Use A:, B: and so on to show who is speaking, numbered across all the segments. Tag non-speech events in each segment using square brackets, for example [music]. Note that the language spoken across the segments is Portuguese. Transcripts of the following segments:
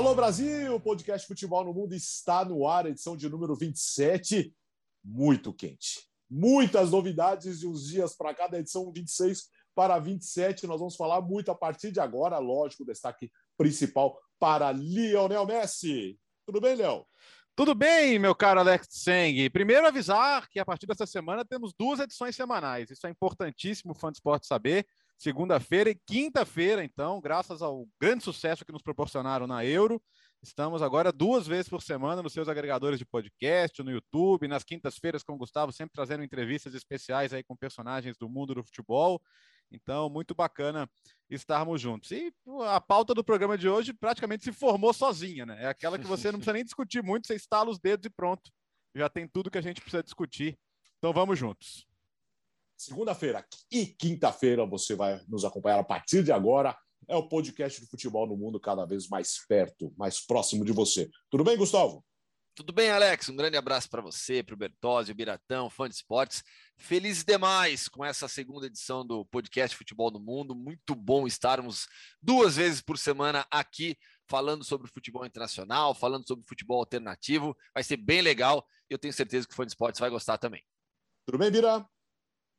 A: Alô Brasil, o podcast Futebol no Mundo está no ar, edição de número 27, muito quente. Muitas novidades de uns dias para cá, da edição 26 para 27, nós vamos falar muito a partir de agora, lógico, destaque principal para Lionel Messi. Tudo bem, Léo?
B: Tudo bem, meu caro Alex Seng. Primeiro avisar que a partir dessa semana temos duas edições semanais. Isso é importantíssimo o fã de esporte saber segunda-feira e quinta-feira, então, graças ao grande sucesso que nos proporcionaram na Euro. Estamos agora duas vezes por semana nos seus agregadores de podcast, no YouTube, nas quintas-feiras com o Gustavo, sempre trazendo entrevistas especiais aí com personagens do mundo do futebol. Então, muito bacana estarmos juntos. E a pauta do programa de hoje praticamente se formou sozinha, né? É aquela que você não precisa nem discutir muito, você estala os dedos e pronto. Já tem tudo que a gente precisa discutir. Então, vamos juntos
A: segunda-feira e quinta-feira você vai nos acompanhar a partir de agora. É o podcast de futebol no mundo cada vez mais perto, mais próximo de você. Tudo bem, Gustavo?
C: Tudo bem, Alex? Um grande abraço para você, para o Bertozzi, o Biratão, fã de esportes. Feliz demais com essa segunda edição do podcast Futebol no Mundo. Muito bom estarmos duas vezes por semana aqui falando sobre futebol internacional, falando sobre futebol alternativo. Vai ser bem legal e eu tenho certeza que o fã de esportes vai gostar também.
A: Tudo bem, Bira?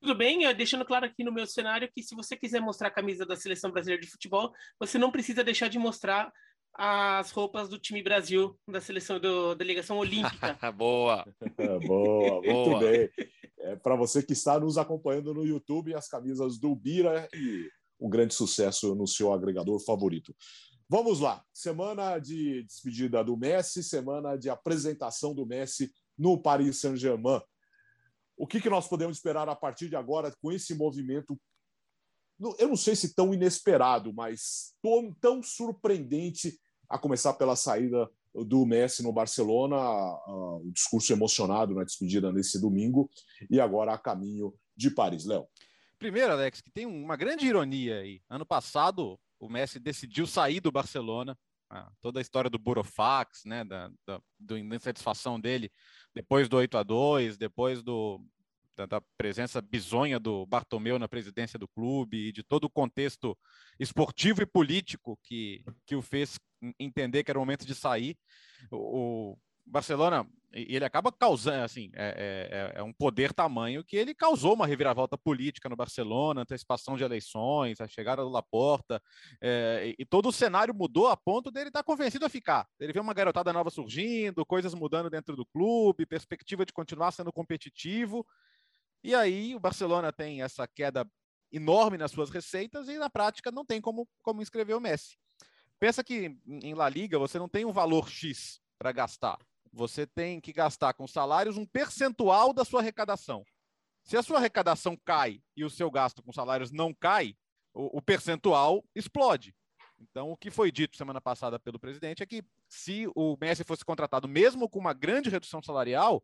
D: Tudo bem, deixando claro aqui no meu cenário que se você quiser mostrar a camisa da seleção brasileira de futebol, você não precisa deixar de mostrar as roupas do time Brasil da seleção do, da ligação olímpica. [laughs]
C: boa. [laughs]
A: boa, muito boa. bem. É, Para você que está nos acompanhando no YouTube, as camisas do Bira e um grande sucesso no seu agregador favorito. Vamos lá. Semana de despedida do Messi, semana de apresentação do Messi no Paris Saint-Germain. O que, que nós podemos esperar a partir de agora com esse movimento? Eu não sei se tão inesperado, mas tão, tão surpreendente, a começar pela saída do Messi no Barcelona, o discurso emocionado na despedida nesse domingo, e agora a caminho de Paris. Léo.
B: Primeiro, Alex, que tem uma grande ironia aí. Ano passado, o Messi decidiu sair do Barcelona, toda a história do Burofax, né, da, da, da insatisfação dele depois do 8 a 2 depois do, da, da, presença bizonha do Bartomeu na presidência do clube e de todo o contexto esportivo e político que, que o fez entender que era o momento de sair. O, o Barcelona, ele acaba causando, assim, é, é, é, um poder tamanho que ele causou uma reviravolta política no Barcelona, antecipação de eleições, a chegada do Laporta, é, e todo o cenário mudou a ponto dele estar convencido a ficar. Ele vê uma garotada nova surgindo, coisas mudando dentro do clube, perspectiva de continuar sendo competitivo, e aí o Barcelona tem essa queda enorme nas suas receitas e na prática não tem como, como inscrever o Messi. Pensa que em La Liga você não tem um valor X para gastar você tem que gastar com salários um percentual da sua arrecadação. Se a sua arrecadação cai e o seu gasto com salários não cai, o, o percentual explode. Então, o que foi dito semana passada pelo presidente é que se o Messi fosse contratado mesmo com uma grande redução salarial,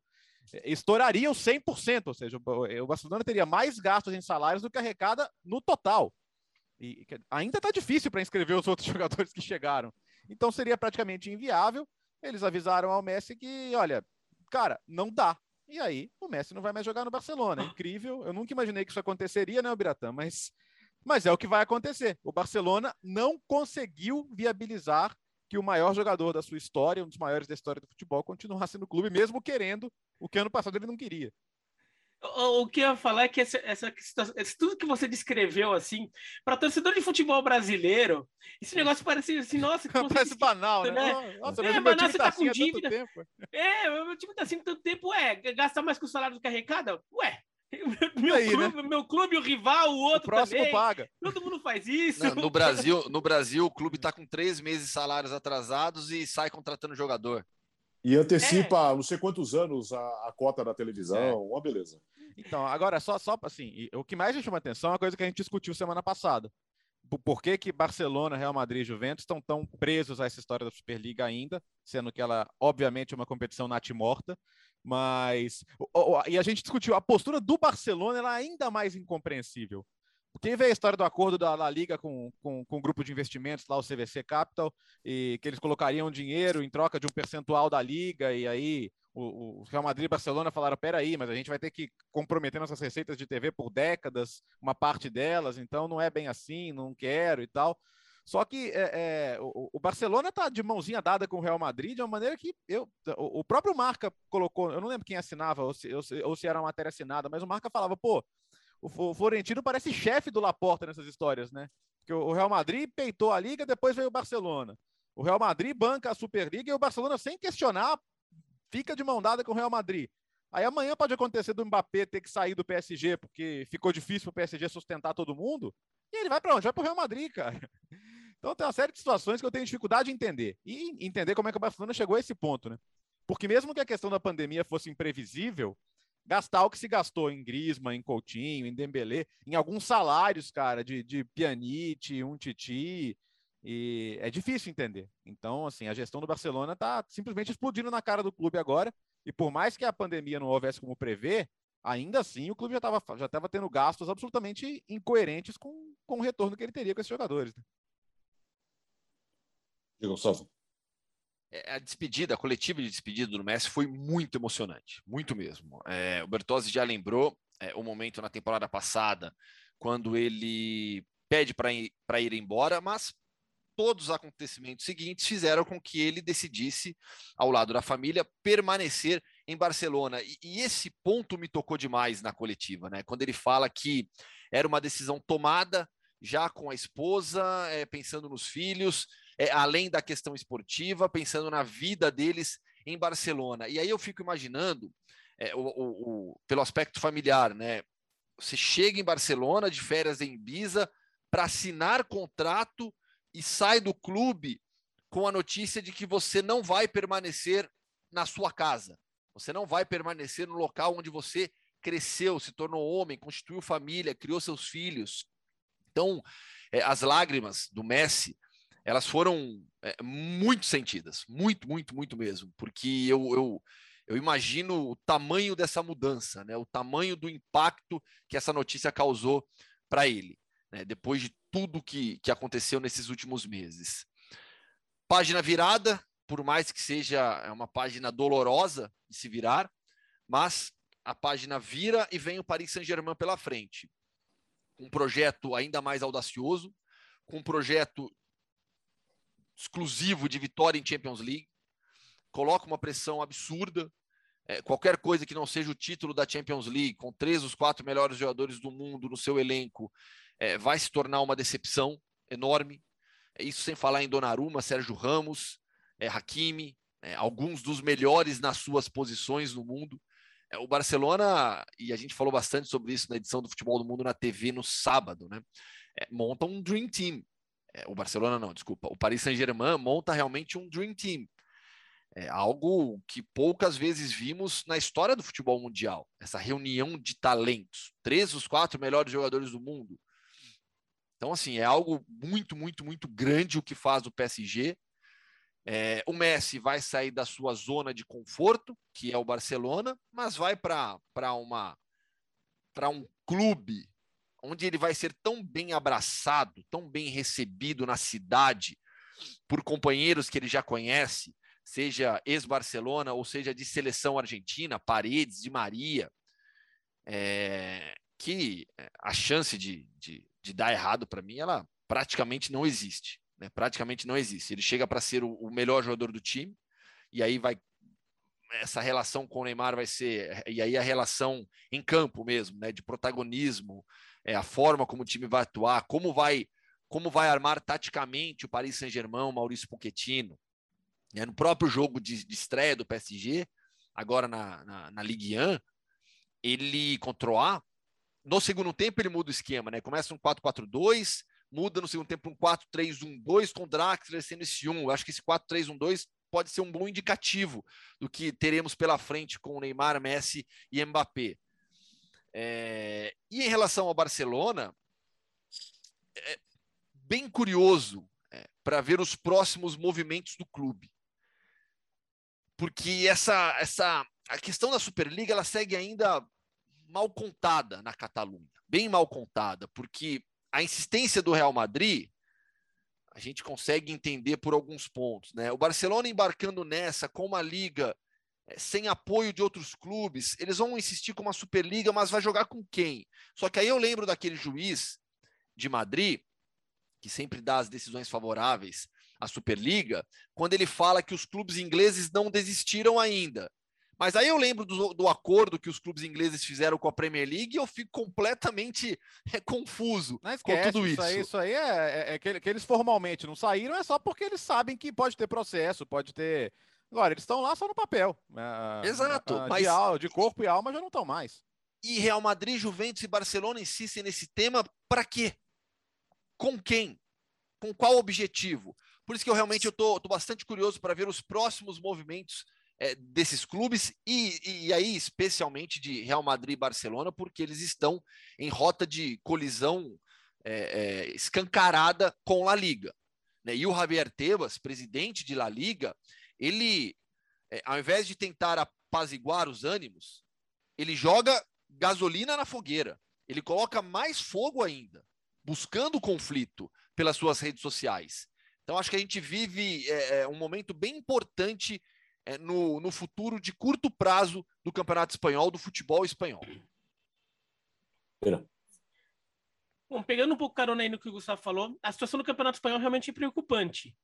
B: estouraria os 100%, ou seja, o Barcelona teria mais gastos em salários do que arrecada no total. E ainda está difícil para inscrever os outros [laughs] jogadores que chegaram. Então, seria praticamente inviável. Eles avisaram ao Messi que, olha, cara, não dá. E aí, o Messi não vai mais jogar no Barcelona. É incrível. Eu nunca imaginei que isso aconteceria, né, Biratã? Mas, mas é o que vai acontecer. O Barcelona não conseguiu viabilizar que o maior jogador da sua história, um dos maiores da história do futebol, continuasse no clube, mesmo querendo o que ano passado ele não queria.
D: O, o que eu ia falar é que essa, essa, essa, tudo que você descreveu, assim, para torcedor de futebol brasileiro, esse negócio parece assim, nossa... [laughs]
B: parece banal, né? né?
D: Nossa, é, mas você tá, tá com assim dívida. É, o meu time tá assim tanto tempo, ué, gastar mais com o salário do que arrecada? Ué, meu, aí, clube, né? meu clube, o rival, o outro o
B: próximo
D: também.
B: paga.
D: Todo mundo faz isso.
C: Não, no Brasil, no Brasil, o clube está com três meses de salários atrasados e sai contratando jogador.
A: E antecipa é. não sei quantos anos a, a cota da televisão, é. uma beleza.
B: Então, agora, só, só assim, o que mais me chama atenção é uma coisa que a gente discutiu semana passada. Por que, que Barcelona, Real Madrid e Juventus estão tão presos a essa história da Superliga ainda, sendo que ela, obviamente, é uma competição natimorta, mas. E a gente discutiu a postura do Barcelona, é ainda mais incompreensível. Vê a história do acordo da La Liga com, com, com o grupo de investimentos, lá o CVC Capital, e que eles colocariam dinheiro em troca de um percentual da Liga, e aí o Real Madrid e Barcelona falaram: peraí, mas a gente vai ter que comprometer nossas receitas de TV por décadas, uma parte delas, então não é bem assim, não quero e tal. Só que é, é, o, o, Barcelona está de mãozinha dada com o Real Madrid de uma maneira que eu, o, o, próprio Marca colocou, eu não lembro quem assinava ou se, ou se, ou se era uma matéria assinada, mas o Marca falava, pô, o, o Florentino parece chefe do Laporta nessas histórias, né? Porque o Real Madrid peitou a liga, depois veio o Barcelona. O Real Madrid banca a Superliga e o Barcelona, sem questionar, fica de mão dada com o Real Madrid. Aí amanhã pode acontecer do Mbappé ter que sair do PSG porque ficou difícil para o PSG sustentar todo mundo. E ele vai para onde? Vai para o Real Madrid, cara. Então tem uma série de situações que eu tenho dificuldade de entender. E entender como é que o Barcelona chegou a esse ponto, né? Porque mesmo que a questão da pandemia fosse imprevisível, gastar o que se gastou em Grisma, em Coutinho, em Dembélé, em alguns salários, cara, de, de Pjanic, um Titi, e é difícil entender. Então, assim, a gestão do Barcelona está simplesmente explodindo na cara do clube agora, e por mais que a pandemia não houvesse como prever, ainda assim o clube já estava já tava tendo gastos absolutamente incoerentes com, com o retorno que ele teria com esses jogadores. Né?
A: Gustavo.
C: É, a despedida, a coletiva de despedida do Messi foi muito emocionante, muito mesmo. É, o Bertozzi já lembrou é, o momento na temporada passada, quando ele pede para ir, ir embora, mas todos os acontecimentos seguintes fizeram com que ele decidisse, ao lado da família, permanecer em Barcelona. E, e, esse ponto me tocou demais na coletiva, né? Quando ele fala que era uma decisão tomada já com a esposa, é, pensando nos filhos, é, além da questão esportiva, pensando na vida deles em Barcelona. E aí eu fico imaginando, é, o, o, o, pelo aspecto familiar, né? Você chega em Barcelona de férias em Ibiza para assinar contrato e sai do clube com a notícia de que você não vai permanecer na sua casa. Você não vai permanecer no local onde você cresceu, se tornou homem, constituiu família, criou seus filhos. Então, é, as lágrimas do Messi elas foram é, muito sentidas, muito, muito, muito mesmo, porque eu, eu, eu imagino o tamanho dessa mudança, né, o tamanho do impacto que essa notícia causou para ele, né, depois de tudo que, que aconteceu nesses últimos meses. Página virada, por mais que seja é uma página dolorosa de se virar, mas a página vira e vem o Paris Saint-Germain pela frente. Um projeto ainda mais audacioso, com um projeto exclusivo de vitória em Champions League, coloca uma pressão absurda. É, qualquer coisa que não seja o título da Champions League, com três dos quatro melhores jogadores do mundo no seu elenco, é, vai se tornar uma decepção enorme. É, isso sem falar em Donnarumma, Sérgio Ramos, é, Hakimi, é, alguns dos melhores nas suas posições no mundo. É, o Barcelona, e a gente falou bastante sobre isso na edição do Futebol do Mundo na TV no sábado, né? É, monta um Dream Team. É, o Barcelona não, desculpa, o Paris Saint-Germain monta realmente um Dream Team. É algo que poucas vezes vimos na história do futebol mundial. Essa reunião de talentos, três dos quatro melhores jogadores do mundo. Então, assim, é algo muito, muito, muito grande o que faz o PSG. É, o Messi vai sair da sua zona de conforto, que é o Barcelona, mas vai para uma para um clube onde ele vai ser tão bem abraçado, tão bem recebido na cidade por companheiros que ele já conhece, seja ex-Barcelona ou seja de seleção argentina, Paredes, de Maria, é, que é, a chance de, de, de dar errado para mim, ela praticamente não existe. Né? Praticamente não existe. Ele chega para ser o, o melhor jogador do time, e aí vai essa relação com o Neymar vai ser e aí a relação em campo mesmo, né, de protagonismo, é, a forma como o time vai atuar, como vai como vai armar taticamente o Paris Saint-Germain, o Maurício Pochettino. É, no próprio jogo de, de, estreia do PSG, agora na, na, na Ligue 1, ele contra o A, no segundo tempo ele muda o esquema, né? Começa um 4-4-2, muda no segundo tempo um 4-3-1-2 com Draxler sendo esse 1. Eu acho que esse 4-3-1-2 pode ser um bom indicativo do que teremos pela frente com Neymar, Messi e Mbappé. É, e em relação ao Barcelona, é bem curioso é, para ver os próximos movimentos do clube. Porque essa, essa a questão da Superliga ela segue ainda mal contada na Catalunha, bem mal contada, porque a insistência do Real Madrid a gente consegue entender por alguns pontos, né? O Barcelona embarcando nessa com uma liga sem apoio de outros clubes, eles vão insistir com uma Superliga, mas vai jogar com quem? Só que aí eu lembro daquele juiz de Madrid, que sempre dá as decisões favoráveis à Superliga, quando ele fala que os clubes ingleses não desistiram ainda. Mas aí eu lembro do, do, acordo que os clubes ingleses fizeram com a Premier League e eu fico completamente [laughs] é, confuso esquece, com tudo isso.
B: Isso aí, isso aí é, é, é que, que, eles formalmente não saíram, é só porque eles sabem que pode ter processo, pode ter. Agora, eles estão lá só no papel.
C: É, Exato.
B: É, mas... de, de corpo e alma já não estão mais.
C: E Real Madrid, Juventus e Barcelona insistem nesse tema para quê? Com quem? Com qual objetivo? Por isso que eu realmente eu tô, tô bastante curioso para ver os próximos movimentos é, desses clubes e, e, aí especialmente de Real Madrid e Barcelona, porque eles estão em rota de colisão é, é, escancarada com La Liga. Né? E o Javier Tebas, presidente de La Liga, ele, ao invés de tentar apaziguar os ânimos, ele joga gasolina na fogueira. Ele coloca mais fogo ainda, buscando conflito pelas suas redes sociais. Então, acho que a gente vive é, um momento bem importante é, no, no futuro de curto prazo do Campeonato Espanhol, do futebol espanhol.
D: Bom, pegando um pouco carona aí no que o Gustavo falou, a situação do Campeonato Espanhol realmente é preocupante.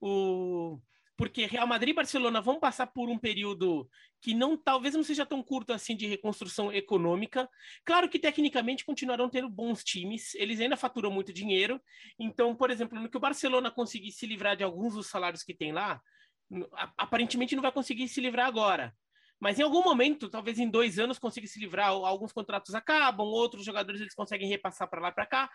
D: O... Porque Real Madrid e Barcelona vão passar por um período que não talvez não seja tão curto assim de reconstrução econômica. Claro que tecnicamente continuarão tendo bons times, eles ainda faturam muito dinheiro. Então, por exemplo, no que o Barcelona conseguir se livrar de alguns dos salários que tem lá, aparentemente não vai conseguir se livrar agora. Mas em algum momento, talvez em dois anos, consiga se livrar. Alguns contratos acabam, outros jogadores eles conseguem repassar para lá para cá.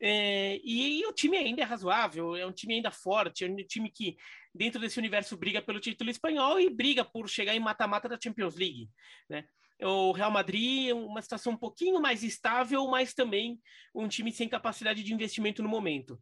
D: É, e, e, o time ainda é razoável, é um time ainda forte, é um time que, dentro desse universo, briga pelo título espanhol e briga por chegar em mata-mata da Champions League. Né? O Real Madrid é uma situação um pouquinho mais estável, mas também um time sem capacidade de investimento no momento.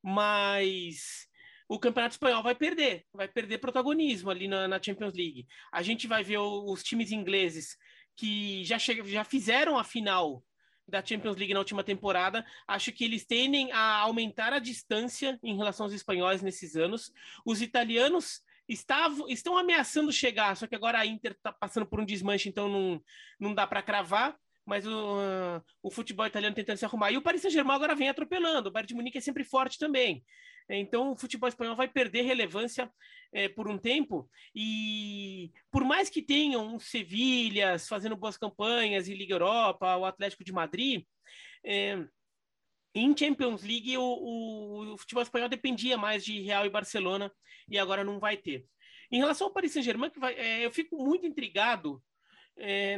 D: Mas o Campeonato Espanhol vai perder, vai perder protagonismo ali na, na Champions League. A gente vai ver o, os times ingleses que já, chega, já fizeram a final da Champions League na última temporada. Acho que eles tendem a aumentar a distância em relação aos espanhóis nesses anos. Os italianos estavam, estão ameaçando chegar, só que agora a Inter está passando por um desmanche, então não, não dá para cravar. Mas o, uh, o futebol italiano tentando se arrumar. E o Paris Saint-Germain agora vem atropelando. O Bayern de Munique é sempre forte também. Então, o futebol espanhol vai perder relevância é, por um tempo. E por mais que tenham uns Sevilhas fazendo boas campanhas em Liga Europa, o Atlético de Madrid, é, em Champions League o, o, o, futebol espanhol dependia mais de Real e Barcelona e agora não vai ter. Em relação ao Paris Saint-Germain, é, eu fico muito intrigado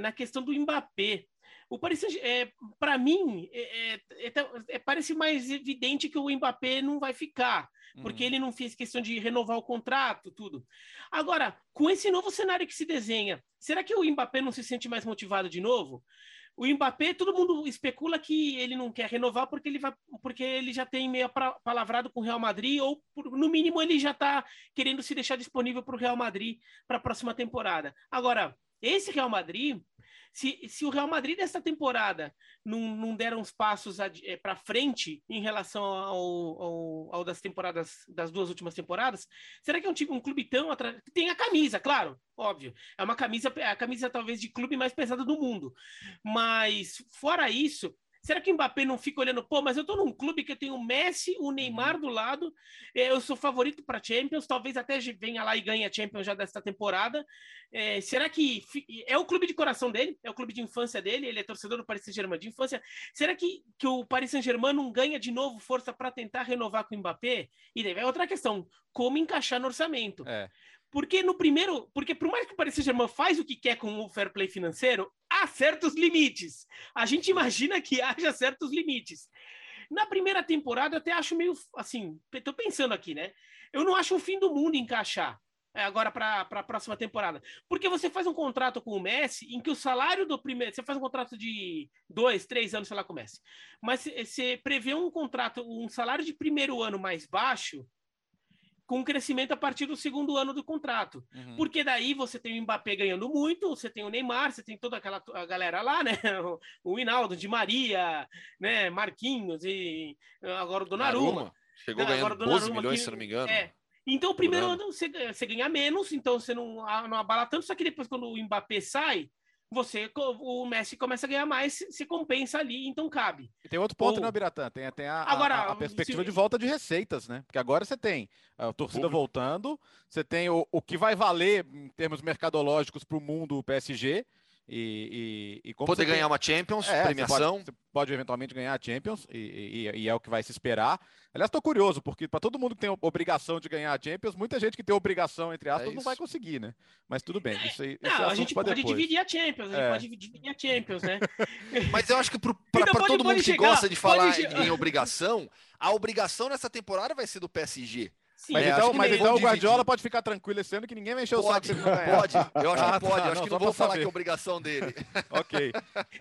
D: na questão do Mbappé. O Paris é, para mim, é, é, é, é, parece mais evidente que o Mbappé não vai ficar, porque uhum. ele não fez questão de renovar o contrato, tudo. Agora, com esse novo cenário que se desenha, será que o Mbappé não se sente mais motivado de novo? O Mbappé, todo mundo especula que ele não quer renovar porque ele vai, porque ele já tem meio palavrado com o Real Madrid ou no mínimo ele já está querendo se deixar disponível para o Real Madrid para a próxima temporada. Agora, esse Real Madrid se, se o Real Madrid dessa temporada não, não der uns passos é, eh, para frente em relação ao, ao, ao, das temporadas das duas últimas temporadas, será que é um tipo um clube tão atra... tem a camisa, claro, óbvio, é uma camisa a camisa talvez de clube mais pesada do mundo, mas fora isso Será que o Mbappé não fica olhando, pô, mas eu tô num clube que tem o Messi, o Neymar uhum. do lado, é, eu sou favorito para Champions, talvez até venha lá e ganhe a Champions já desta temporada. É, será que é o clube de coração dele? É o clube de infância dele? Ele é torcedor do Paris Saint-Germain de infância. Será que, que o Paris Saint-Germain não ganha de novo força para tentar renovar com o Mbappé? E daí é outra questão, como encaixar no orçamento? É. Porque no primeiro, porque por mais que o Paris Saint-Germain faz o que quer com o fair play financeiro, há certos limites. A gente imagina que haja certos limites. Na primeira temporada, até acho meio assim, tô pensando aqui, né? Eu não acho o fim do mundo encaixar é, agora para a próxima temporada. Porque você faz um contrato com o Messi em que o salário do primeiro. Você faz um contrato de dois, três anos, sei lá, com o Messi. Mas você prevê um contrato, um salário de primeiro ano mais baixo com crescimento a partir do segundo ano do contrato. Uhum. Porque daí você tem o Mbappé ganhando muito, você tem o Neymar, você tem toda aquela a galera lá, né? [laughs] O Hinaldo, de Maria, né? Marquinhos e agora o Donnarumma.
C: Chegou ganhando agora, 12 milhões, que, se não me engano.
D: É. Então, o primeiro ano você, você ganha menos, então você não, não abala tanto, só que depois, quando o Mbappé sai, você o Messi começa a ganhar mais, se compensa ali, então cabe.
B: E tem outro ponto, Ou... né, Biratã? Tem, tem a, agora, a, a perspectiva se... de volta de receitas, né? Porque agora você tem a torcida voltando, você tem o, o que vai valer em termos mercadológicos para o mundo o PSG, e, e, e
C: poder ganhar tem... uma Champions, é, premiação.
B: Você pode, você pode, eventualmente ganhar a Champions, e, e, é o que vai se esperar. Aliás, estou curioso, porque para todo mundo que tem obrigação de ganhar a Champions, muita gente que tem obrigação, entre aspas, é não vai conseguir, né? Mas tudo bem. Isso aí,
D: não, é a gente pode depois. dividir a Champions, a gente é. pode dividir a Champions, né? [laughs]
C: Mas eu acho que para [laughs] todo mundo que chegar, gosta de falar em obrigação, a obrigação nessa temporada vai ser do PSG.
B: Sim, mas, é, então, mas então o Guardiola pode ficar tranquilo esse ano que ninguém vai encher
C: pode, o saco. Pode, eu acho ah, que pode. Tá, eu acho não, que não vou falar saber. que é obrigação dele. [laughs]
B: ok.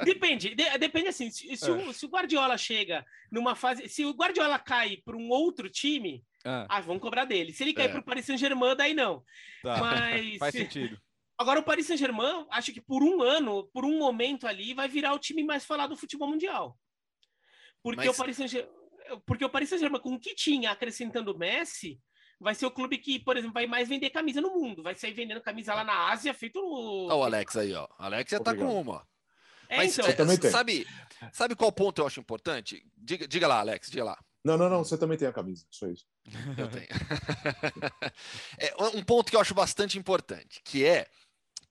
D: Depende, de, depende assim. Se, se, é. o, se, o, Guardiola chega numa fase. Se o Guardiola cai para um outro time, ah. ah, vão cobrar dele. Se ele cair é. para o Paris Saint-Germain, daí não.
B: Tá. [laughs] Mas, Faz sentido.
D: Agora, o Paris Saint-Germain, acho que por um ano, por um momento ali, vai virar o time mais falado do futebol mundial. Porque mas... o Paris Saint-Germain. Porque o Paris Saint-Germain, com o que tinha acrescentando o Messi, vai ser o clube que, por exemplo, vai mais vender camisa no mundo. Vai sair vendendo camisa lá na Ásia, feito no.
C: Olha o Alex aí, ó. Alex já tá com uma. É, Mas então. é, sabe, sabe qual ponto eu acho importante? Diga, diga lá, Alex, diga lá.
A: Não, não, não, você também tem a camisa, só isso. [laughs]
C: Eu tenho. [laughs] é, um ponto que eu acho bastante importante, que é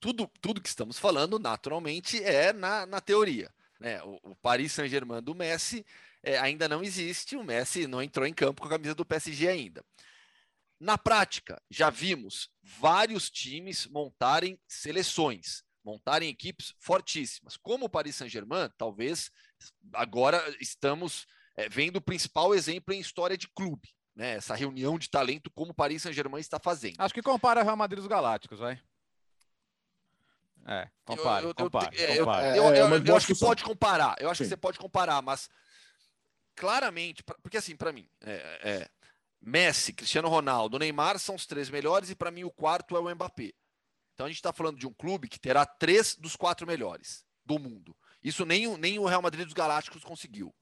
C: tudo, tudo que estamos falando, naturalmente, é na, na teoria. Né? O, o Paris Saint-Germain do Messi é, ainda não existe, o Messi não entrou em campo com a camisa do PSG ainda. Na prática, já vimos vários times montarem seleções, montarem equipes fortíssimas. Como o Paris Saint-Germain, talvez agora estamos é, vendo o principal exemplo em história de clube. Né, essa reunião de talento como o Paris Saint-Germain está fazendo.
B: Acho que compara o Real Madrid dos Galácticos, vai. É, compara, eu, compara.
C: Eu, eu, eu, eu acho que pode comparar. Eu acho Sim. que você pode comparar, mas claramente, porque assim, para mim, é, é, Messi, Cristiano Ronaldo, Neymar são os três melhores e para mim o quarto é o Mbappé. Então a gente está falando de um clube que terá três dos quatro melhores do mundo. Isso nem, nem o Real Madrid dos Galácticos conseguiu,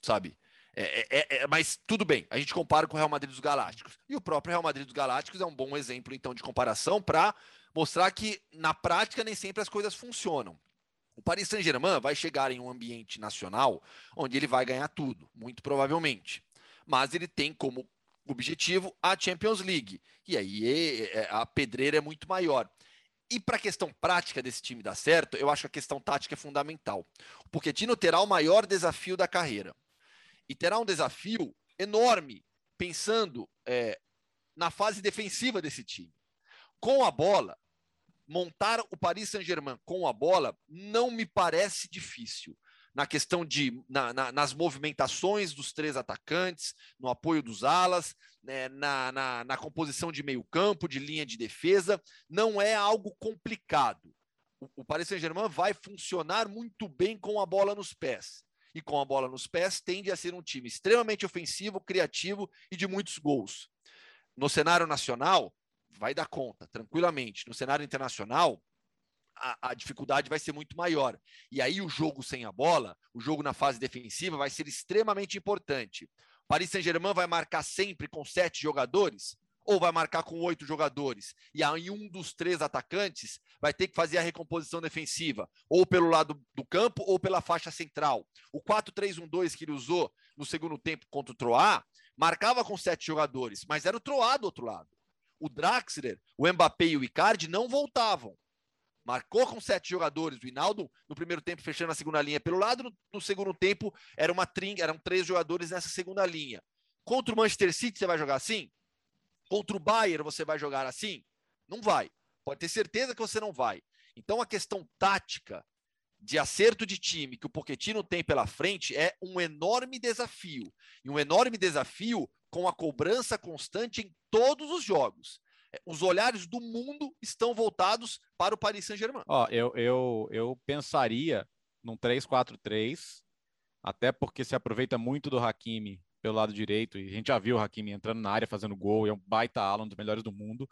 C: sabe? É, é, é, é, mas tudo bem, a gente compara com o Real Madrid dos Galácticos. E o próprio Real Madrid dos Galácticos é um bom exemplo, então, de comparação para mostrar que, na prática, nem sempre as coisas funcionam. O Paris Saint-Germain vai chegar em um ambiente nacional onde ele vai ganhar tudo, muito provavelmente. Mas ele tem como objetivo a Champions League. E aí é, é, a pedreira é muito maior. E para a questão prática desse time dar certo, eu acho que a questão tática é fundamental. O Pochettino terá o maior desafio da carreira. E terá um desafio enorme, pensando é, na fase defensiva desse time. Com a bola, montar o Paris Saint-Germain com a bola não me parece difícil na questão de na, na, nas movimentações dos três atacantes, no apoio dos alas, né, na, na, na composição de meio campo, de linha de defesa, não é algo complicado. O, o Paris Saint-Germain vai funcionar muito bem com a bola nos pés. E com a bola nos pés, tende a ser um time extremamente ofensivo, criativo e de muitos gols. No cenário nacional, vai dar conta, tranquilamente. No cenário internacional, a, a, dificuldade vai ser muito maior. E aí o jogo sem a bola, o jogo na fase defensiva vai ser extremamente importante. Paris Saint-Germain vai marcar sempre com sete jogadores ou vai marcar com oito jogadores? E aí um dos três atacantes vai ter que fazer a recomposição defensiva, ou pelo lado do campo ou pela faixa central. O 4-3-1-2 que ele usou no segundo tempo contra o Troá marcava com sete jogadores, mas era o Troá do outro lado. O Draxler, o Mbappé e o Icardi não voltavam marcou com sete jogadores. O Hinaldo, no primeiro tempo, fechando a segunda linha pelo lado, no, segundo tempo, era uma trinca, eram três jogadores nessa segunda linha. Contra o Manchester City, você vai jogar assim? Contra o Bayern, você vai jogar assim? Não vai. Pode ter certeza que você não vai. Então, a questão tática de acerto de time que o Pochettino tem pela frente é um enorme desafio. E um enorme desafio com a cobrança constante em todos os jogos. É, os olhares do mundo estão voltados para o Paris Saint-Germain.
B: Ó, eu, eu, eu pensaria num 3-4-3, até porque se aproveita muito do Hakimi pelo lado direito, e a gente já viu o Hakimi entrando na área fazendo gol, é um baita ala, um dos melhores do mundo.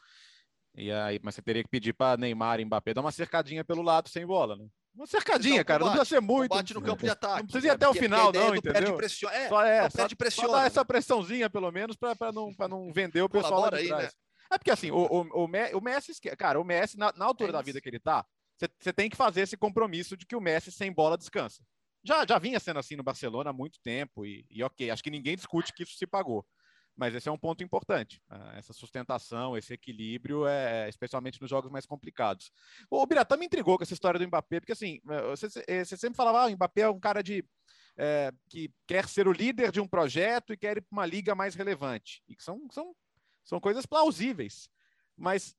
B: E aí, mas você teria que pedir para Neymar e Mbappé dar uma cercadinha pelo lado sem bola, né? Uma cercadinha, não, cara, combate, não precisa ser muito.
C: Bate no campo de ataque.
B: Não precisa ir até o final, não, entendeu?
C: Pressiona, é,
B: só, é, só, só dar essa pressãozinha, pelo menos, para não, não vender o pessoal lá de trás. Né? É porque assim, o, o, o Messi, cara, o Messi, na, na altura é da vida que ele tá, você tem que fazer esse compromisso de que o Messi sem bola descansa. Já, já vinha sendo assim no Barcelona há muito tempo, e, e ok, acho que ninguém discute que isso se pagou. Mas esse é um ponto importante. Uh, essa sustentação, esse equilíbrio, é, especialmente nos jogos mais complicados. O Biratã me intrigou com essa história do Mbappé, porque assim, eh, você, você sempre falava, ah, o Mbappé é um cara de é, que quer ser o líder de um projeto e quer ir para uma liga mais relevante. E que são, são, são coisas plausíveis. Mas,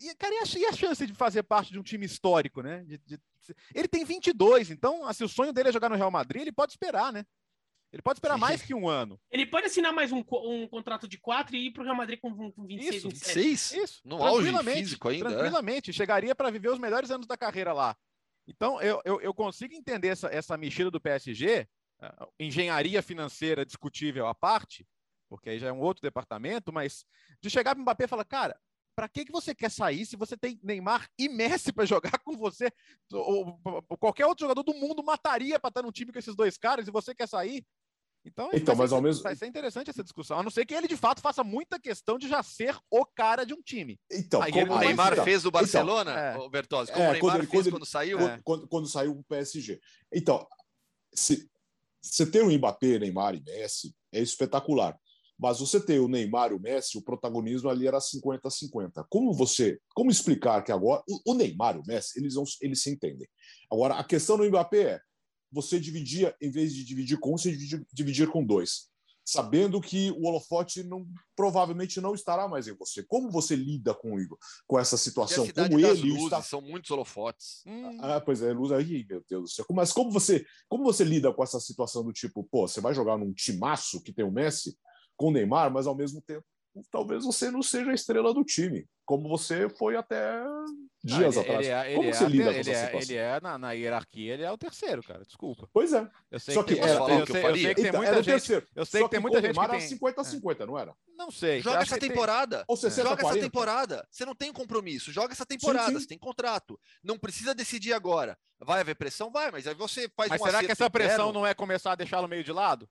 B: e, cara, e a, e a chance de fazer parte de um time histórico, né? De, de, ele tem 22, então, assim, o sonho dele é jogar no Real Madrid, ele pode esperar, né? Ele pode esperar mais que um ano.
D: Ele pode assinar mais um, um contrato de quatro e ir para o Real Madrid com, com 26,
C: Isso, 26? Isso.
B: No auge físico ainda. É? Tranquilamente. Chegaria para viver os melhores anos da carreira lá. Então, eu, eu, eu consigo entender essa, essa mexida do PSG, uh, engenharia financeira discutível à parte, porque aí já é um outro departamento, mas de chegar para o Mbappé e falar, cara, para que, que você quer sair se você tem Neymar e Messi para [laughs] jogar com você? Ou, ou, qualquer outro jogador do mundo mataria para estar num time com esses dois caras e você quer sair? Então,
A: então mas ser, ao mesmo...
B: vai ser interessante essa discussão, a não ser que ele de fato faça muita questão de já ser o cara de um time.
C: Então, aí, como o Neymar então, fez o Barcelona, então, é. Bertozzi, como é, o Neymar quando ele, fez quando, quando saiu?
A: Quando, quando, quando, saiu o PSG. Então, se você ter o Mbappé, Neymar e Messi é espetacular. Mas você ter o Neymar e o Messi, o protagonismo ali era 50-50. Como você, como explicar que agora o, o Neymar e o Messi, eles, vão, eles se entendem. Agora, a questão do Mbappé é você dividia, em vez de dividir com um, você dividir, dividir com dois, sabendo que o holofote não, provavelmente não estará mais em você. Como você lida com, com essa situação? Como ele
C: luzes, está... São muitos holofotes.
A: Hum. Ah, pois é, luz aí, meu Deus do céu. Mas como você, como você lida com essa situação do tipo, pô, você vai jogar num timaço que tem o Messi com o Neymar, mas ao mesmo tempo talvez você não seja a estrela do time, como você foi até dias
B: ah,
A: ele, atrás.
B: Ele é,
A: como
B: ele
A: você
B: é,
A: lida
B: com essa é, Ele é, na, na, hierarquia, ele é o terceiro, cara, desculpa.
A: Pois é.
B: Eu sei Só que, que tem, eu, eu, sei, eu, sei, que tem então, muita gente... Eu sei Só que tem muita gente que
A: tem... 50-50, é. não era?
B: Não sei.
C: Joga essa temporada.
A: Tem... Ou 60,
C: Joga 40. essa temporada. Você não tem compromisso. Joga essa temporada. Sim, sim. Você tem contrato. Não precisa decidir agora. Vai haver pressão? Vai, mas aí você faz
B: mas
C: um
B: será que essa pressão não é começar a deixá-lo meio de lado?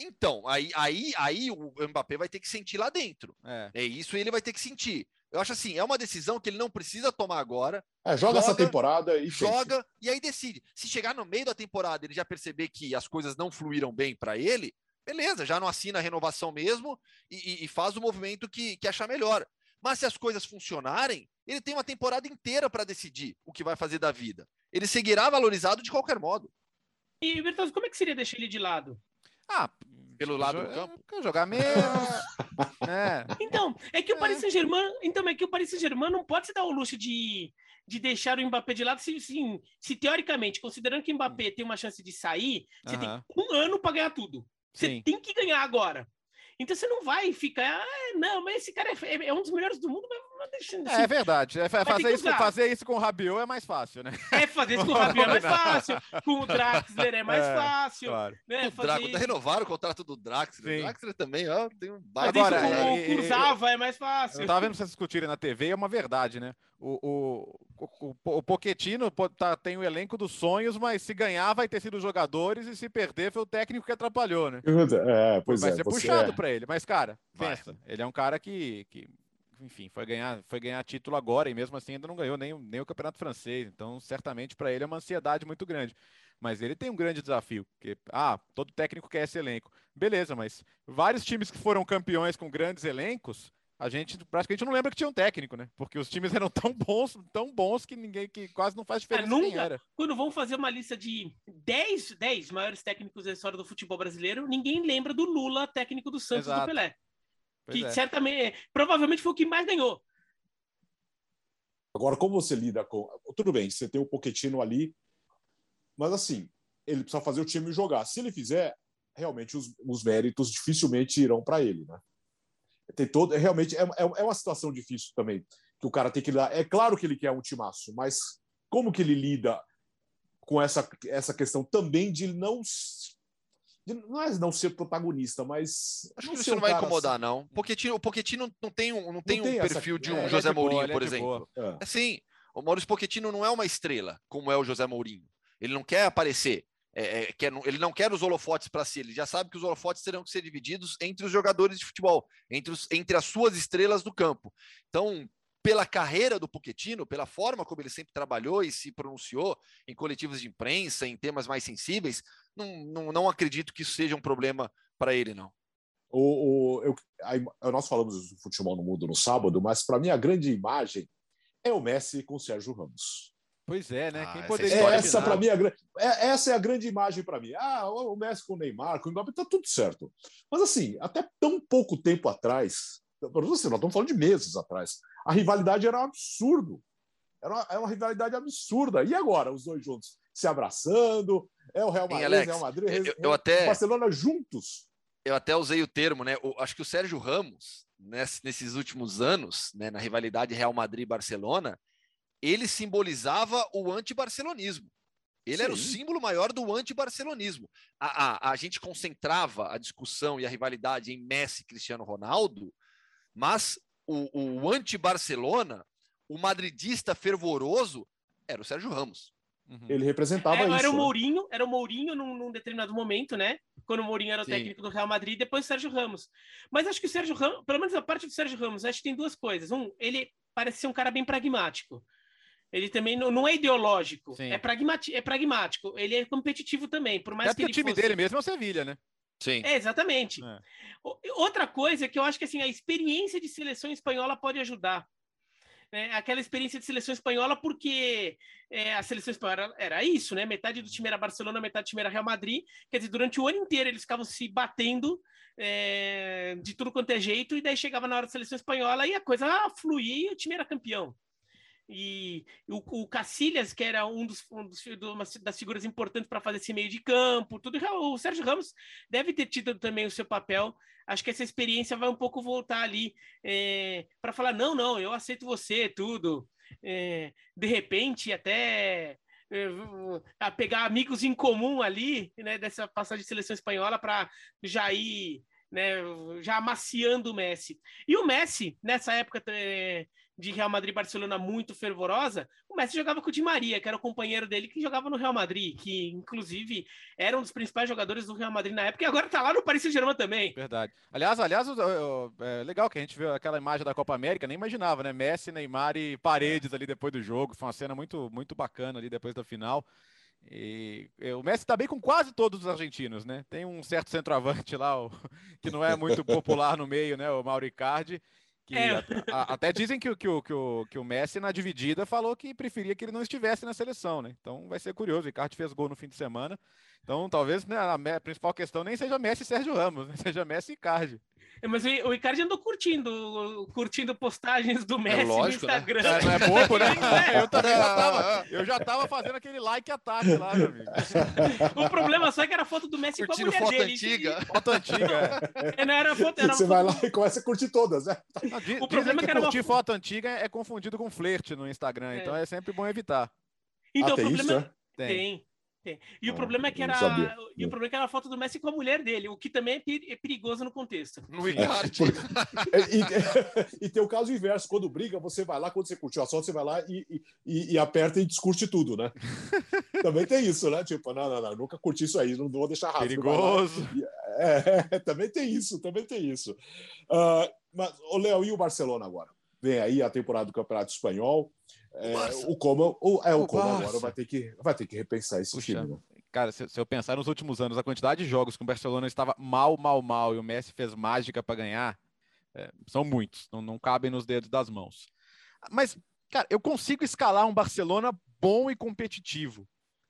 C: Então, aí, aí, aí o Mbappé vai ter que sentir lá dentro. É. é isso ele vai ter que sentir. Eu acho assim, é uma decisão que ele não precisa tomar agora.
A: É, joga, joga, essa temporada e
C: joga e aí decide. Se chegar no meio da temporada ele já perceber que as coisas não fluíram bem para ele, beleza, já não assina a renovação mesmo e, e, faz o movimento que, que achar melhor. Mas se as coisas funcionarem, ele tem uma temporada inteira para decidir o que vai fazer da vida. Ele seguirá valorizado de qualquer modo.
D: E, Bertozzi, como é que seria deixar ele de lado?
B: Ah, pelo lado do campo? Jogar menos. [laughs]
D: é. Então, é que o Paris é. Saint-Germain, então é que o Paris Saint-Germain não pode se dar o luxo de, de deixar o Mbappé de lado se, se, se teoricamente, considerando que o Mbappé tem uma chance de sair, você uh -huh. tem um ano para ganhar tudo. Você Sim. tem que ganhar agora. Então você não vai ficar, ah, não, mas esse cara é, é um dos melhores do mundo, mas
B: é verdade. É, fazer, isso, fazer isso com o Rabiot é mais fácil, né?
D: É, fazer isso com o Rabiot é mais [laughs] fácil. Com o Draxler é mais é,
B: fácil. Claro.
C: Né? O fazer... Renovaram o contrato do Draxler. Sim. O Draxler também, ó, tem um baita.
D: Agora, com o Curzava é mais fácil.
B: Eu tava vendo vocês discutirem na TV, é uma verdade, né? O, o, o, o Pochettino tá, tem o elenco dos sonhos, mas se ganhar vai ter sido os jogadores e se perder foi o técnico que atrapalhou, né?
A: É, pois
B: vai
A: é,
B: ser puxado é. para ele. Mas, cara, pensa, ele é um cara que, que enfim, foi ganhar, foi ganhar título agora e mesmo assim ainda não ganhou nem, nem o Campeonato Francês. Então, certamente para ele é uma ansiedade muito grande. Mas ele tem um grande desafio, porque ah, todo técnico quer esse elenco. Beleza, mas vários times que foram campeões com grandes elencos, a gente praticamente não lembra que tinha um técnico, né? Porque os times eram tão bons, tão bons que ninguém que quase não faz diferença. É, nunca, era.
D: quando vão fazer uma lista de 10, 10 maiores técnicos da história do futebol brasileiro, ninguém lembra do Lula, técnico do Santos Exato. do Pelé. Pois que é. certamente, provavelmente foi o que mais ganhou.
A: Agora, como você lida com. Tudo bem, você tem o Poquetino ali, mas assim, ele precisa fazer o time jogar. Se ele fizer, realmente os, os méritos dificilmente irão para ele, né? Tem todo, realmente é, é, é uma situação difícil também que o cara tem que lidar. É claro que ele quer um timaço, mas como que ele lida com essa, essa questão também de não não é não ser protagonista, mas.
C: Acho que isso não vai incomodar, assim. não. Pochettino, o Pochettino não tem um, não tem não um tem perfil essa... de um é, José é Mourinho, boa, por é exemplo. É. Assim, o Maurício Pochettino não é uma estrela, como é o José Mourinho. Ele não quer aparecer. É, é, quer, ele não quer os holofotes para si, ele já sabe que os holofotes terão que ser divididos entre os jogadores de futebol, entre, os, entre as suas estrelas do campo. Então, pela carreira do Pochettino, pela forma como ele sempre trabalhou e se pronunciou em coletivos de imprensa, em temas mais sensíveis, não, não, não acredito que isso seja um problema para ele, não.
A: O, o, eu, a, nós falamos do futebol no mundo no sábado, mas para mim a grande imagem é o Messi com o Sérgio Ramos.
B: Pois é, né? Quem
A: ah, poderia é essa para mim a, é, essa é a grande imagem para mim. Ah, o Messi com o Neymar, com o Mbappé, tá tudo certo. Mas assim, até tão pouco tempo atrás, assim, nós estamos falando de meses atrás, a rivalidade era um absurdo. Era uma, era uma rivalidade absurda. E agora, os dois juntos se abraçando, é o Real Madrid, Alex, Real Madrid, eu, eu até, Barcelona juntos.
C: Eu até usei o termo, né? O, acho que o Sérgio Ramos, nesse, nesses últimos anos, né, na rivalidade Real Madrid-Barcelona, ele simbolizava o anti-barcelonismo. Ele Sim. era o símbolo maior do anti-barcelonismo. A, a, a, gente concentrava a discussão e a rivalidade em Messi e Cristiano Ronaldo, mas o, o anti-Barcelona, o madridista fervoroso, era o Sérgio Ramos.
A: Uhum. Ele representava é,
D: isso.
A: Era
D: o né? Mourinho, era o Mourinho num, num, determinado momento, né? Quando o Mourinho era o Sim. técnico do Real Madrid, e depois o Sérgio Ramos. Mas acho que o Sérgio Ramos, pelo menos a parte do Sérgio Ramos, acho que tem duas coisas. Um, ele parece ser um cara bem pragmático. Ele também não, não é ideológico, é, pragmati é pragmático. Ele é competitivo também, por mais é que ele
B: o time
D: fosse...
B: dele mesmo é o Sevilha, né?
C: Sim.
D: É, exatamente. É. Outra coisa é que eu acho que assim, a experiência de seleção espanhola pode ajudar. Né? Aquela experiência de seleção espanhola, porque é, a seleção espanhola era isso, né? Metade do time era Barcelona, metade do time era Real Madrid. Quer dizer, durante o ano inteiro eles ficavam se batendo é, de tudo quanto é jeito, e daí chegava na hora da seleção espanhola e a coisa ah, fluía e o time era campeão. E o, o Cacilhas, que era um dos, um dos uma das figuras importantes para fazer esse meio de campo, tudo. O Sérgio Ramos deve ter tido também o seu papel. Acho que essa experiência vai um pouco voltar ali é, para falar: não, não, eu aceito você, tudo. É, de repente, até é, a pegar amigos em comum ali, né, dessa passagem de seleção espanhola para já ir né, já amaciando o Messi. E o Messi, nessa época é, de Real Madrid Barcelona muito fervorosa, o Messi jogava com o Di Maria, que era o companheiro dele que jogava no Real Madrid, que inclusive era um dos principais jogadores do Real Madrid na época e agora tá lá no Paris Saint-Germain também.
B: Verdade. Aliás, aliás, é legal que a gente viu aquela imagem da Copa América, nem imaginava, né? Messi, Neymar e Paredes ali depois do jogo, foi uma cena muito muito bacana ali depois da final. E o Messi está bem com quase todos os argentinos, né? Tem um certo centroavante lá, o, que não é muito popular no meio, né? O Mauricardi. É. a, a, até dizem que, que, o, que, o, que o Messi, na dividida, falou que preferia que ele não estivesse na seleção, né? Então vai ser curioso. O Ricardo fez gol no fim de semana. Então talvez né, a principal questão nem seja Messi e Sérgio Ramos, né? [laughs] seja Messi e Icardi.
D: É, mas o, Icardi andou curtindo, curtindo postagens do é Messi é lógico, no né? Instagram. Né?
B: Não é bobo, né? [laughs] É, eu também já tava, eu já tava fazendo aquele like ataque lá, meu amigo.
D: o problema só é que era foto do Messi curtindo com a mulher
C: foto
D: dele.
C: Antiga.
B: Foto antiga.
D: É. Não era foto, era
A: Você
D: foto...
A: vai lá e começa a curtir todas, né?
B: O problema é que, que curtir uma... foto antiga é confundido com flerte no Instagram, então é sempre bom evitar.
D: Então, ah, o problema... Isso, é? Tem. tem. E o ah, problema é que era e o problema é que era a foto do Messi com a mulher dele, o que também é, é perigoso no contexto.
C: No é, [laughs]
A: e, [laughs] e, tem o caso inverso, quando briga, você vai lá, quando você curtiu a foto, você vai lá e, e, e, aperta e discute tudo, né? [laughs] também tem isso, né? Tipo, não, não, não, nunca curti isso aí, não vou deixar rápido.
B: Perigoso.
A: É, também tem isso, também tem isso. Uh, mas, o Léo, e o Barcelona agora? Vem aí a temporada do Campeonato Espanhol. É, o Como, o, é, o, o Como agora vai ter, que, vai ter que repensar esse Puxa, time. Né?
B: Cara, se, se, eu pensar nos últimos anos, a quantidade de jogos que o Barcelona estava mal, mal, mal e o Messi fez mágica para ganhar, é, são muitos, não, não cabem nos dedos das mãos. Mas, cara, eu consigo escalar um Barcelona bom e competitivo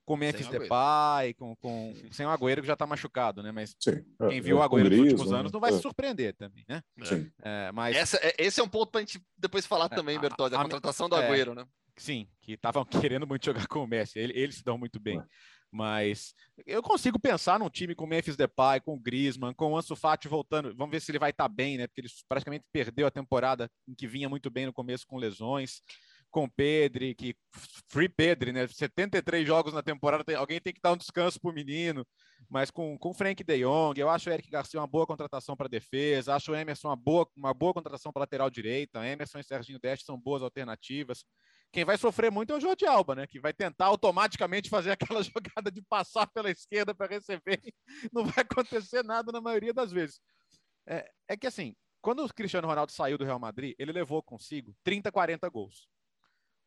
B: com Memphis Depay, com, com, [laughs] sem o Agüero que já está machucado, né? Mas Sim. quem viu o Agüero nos últimos anos não vai é. se surpreender também, né?
C: Sim. É, mas... Essa, é, esse é um ponto para a gente depois falar é, também, Bertoldi, a, a, contratação do é, Agüero, né?
B: Sim, que estavam [laughs] querendo muito jogar com o Messi, ele, eles se dão muito bem. Mas eu consigo pensar num time com Memphis Depay, com o Griezmann, com o Ansu Fati voltando. Vamos ver se ele vai estar tá bem, né? Porque ele praticamente perdeu a temporada em que vinha muito bem no começo com lesões com Pedri, que free Pedri, né? 73 jogos na temporada, tem, alguém tem que dar um descanso pro menino, mas com com Frank De Jong, eu acho o Eric Garcia uma boa contratação para defesa, acho o Emerson uma boa uma boa contratação para lateral direita, Emerson e Serginho Deste são boas alternativas. Quem vai sofrer muito é o Jordi Alba, né? Que vai tentar automaticamente fazer [laughs] aquela jogada de passar pela esquerda para receber. Não vai acontecer nada na maioria das vezes. É, é que assim, quando o Cristiano Ronaldo saiu do Real Madrid, ele levou consigo 30, 40 gols.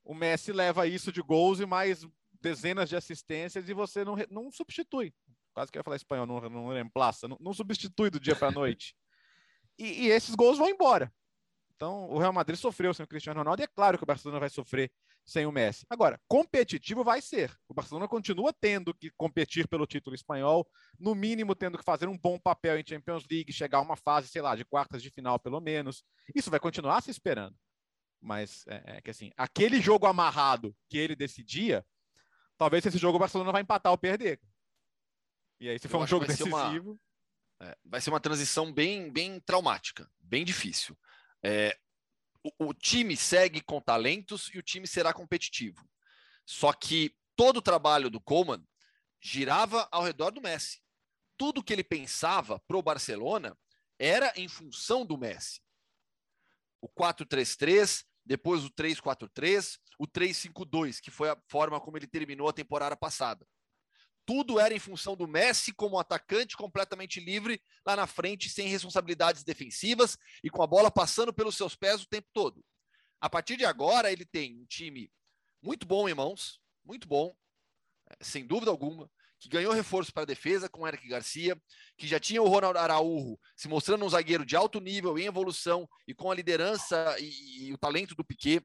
B: O Messi leva isso de gols e mais dezenas de assistências e você não, não substitui. Quase que ia falar espanhol, não, não reemplaça, não, não substitui do dia para a noite. E, e, esses gols vão embora. Então, o Real Madrid sofreu sem o Cristiano Ronaldo e é claro que o Barcelona vai sofrer sem o Messi. Agora, competitivo vai ser. O Barcelona continua tendo que competir pelo título espanhol, no mínimo tendo que fazer um bom papel em Champions League, chegar a uma fase, sei lá, de quartas de final pelo menos. Isso vai continuar se esperando. Mas é, é que assim, aquele jogo amarrado que ele decidia, talvez esse jogo o Barcelona vai empatar ou perder. E aí, se for um jogo
C: vai
B: decisivo.
C: Ser uma, é, vai ser uma transição bem, bem traumática, bem difícil. É, o, o time segue com talentos e o time será competitivo. Só que todo o trabalho do Coleman girava ao redor do Messi. Tudo que ele pensava para o Barcelona era em função do Messi. O 4-3-3, depois o 3-4-3, o 3-5-2, que foi a forma como ele terminou a temporada passada tudo era em função do Messi como atacante completamente livre lá na frente, sem responsabilidades defensivas e com a bola passando pelos seus pés o tempo todo. A partir de agora, ele tem um time muito bom em mãos, muito bom, é, sem dúvida alguma, que ganhou reforço para a defesa com Eric Garcia, que já tinha o Ronald Araújo se mostrando um zagueiro de alto nível, em evolução e com a liderança e, e o talento do Piquet.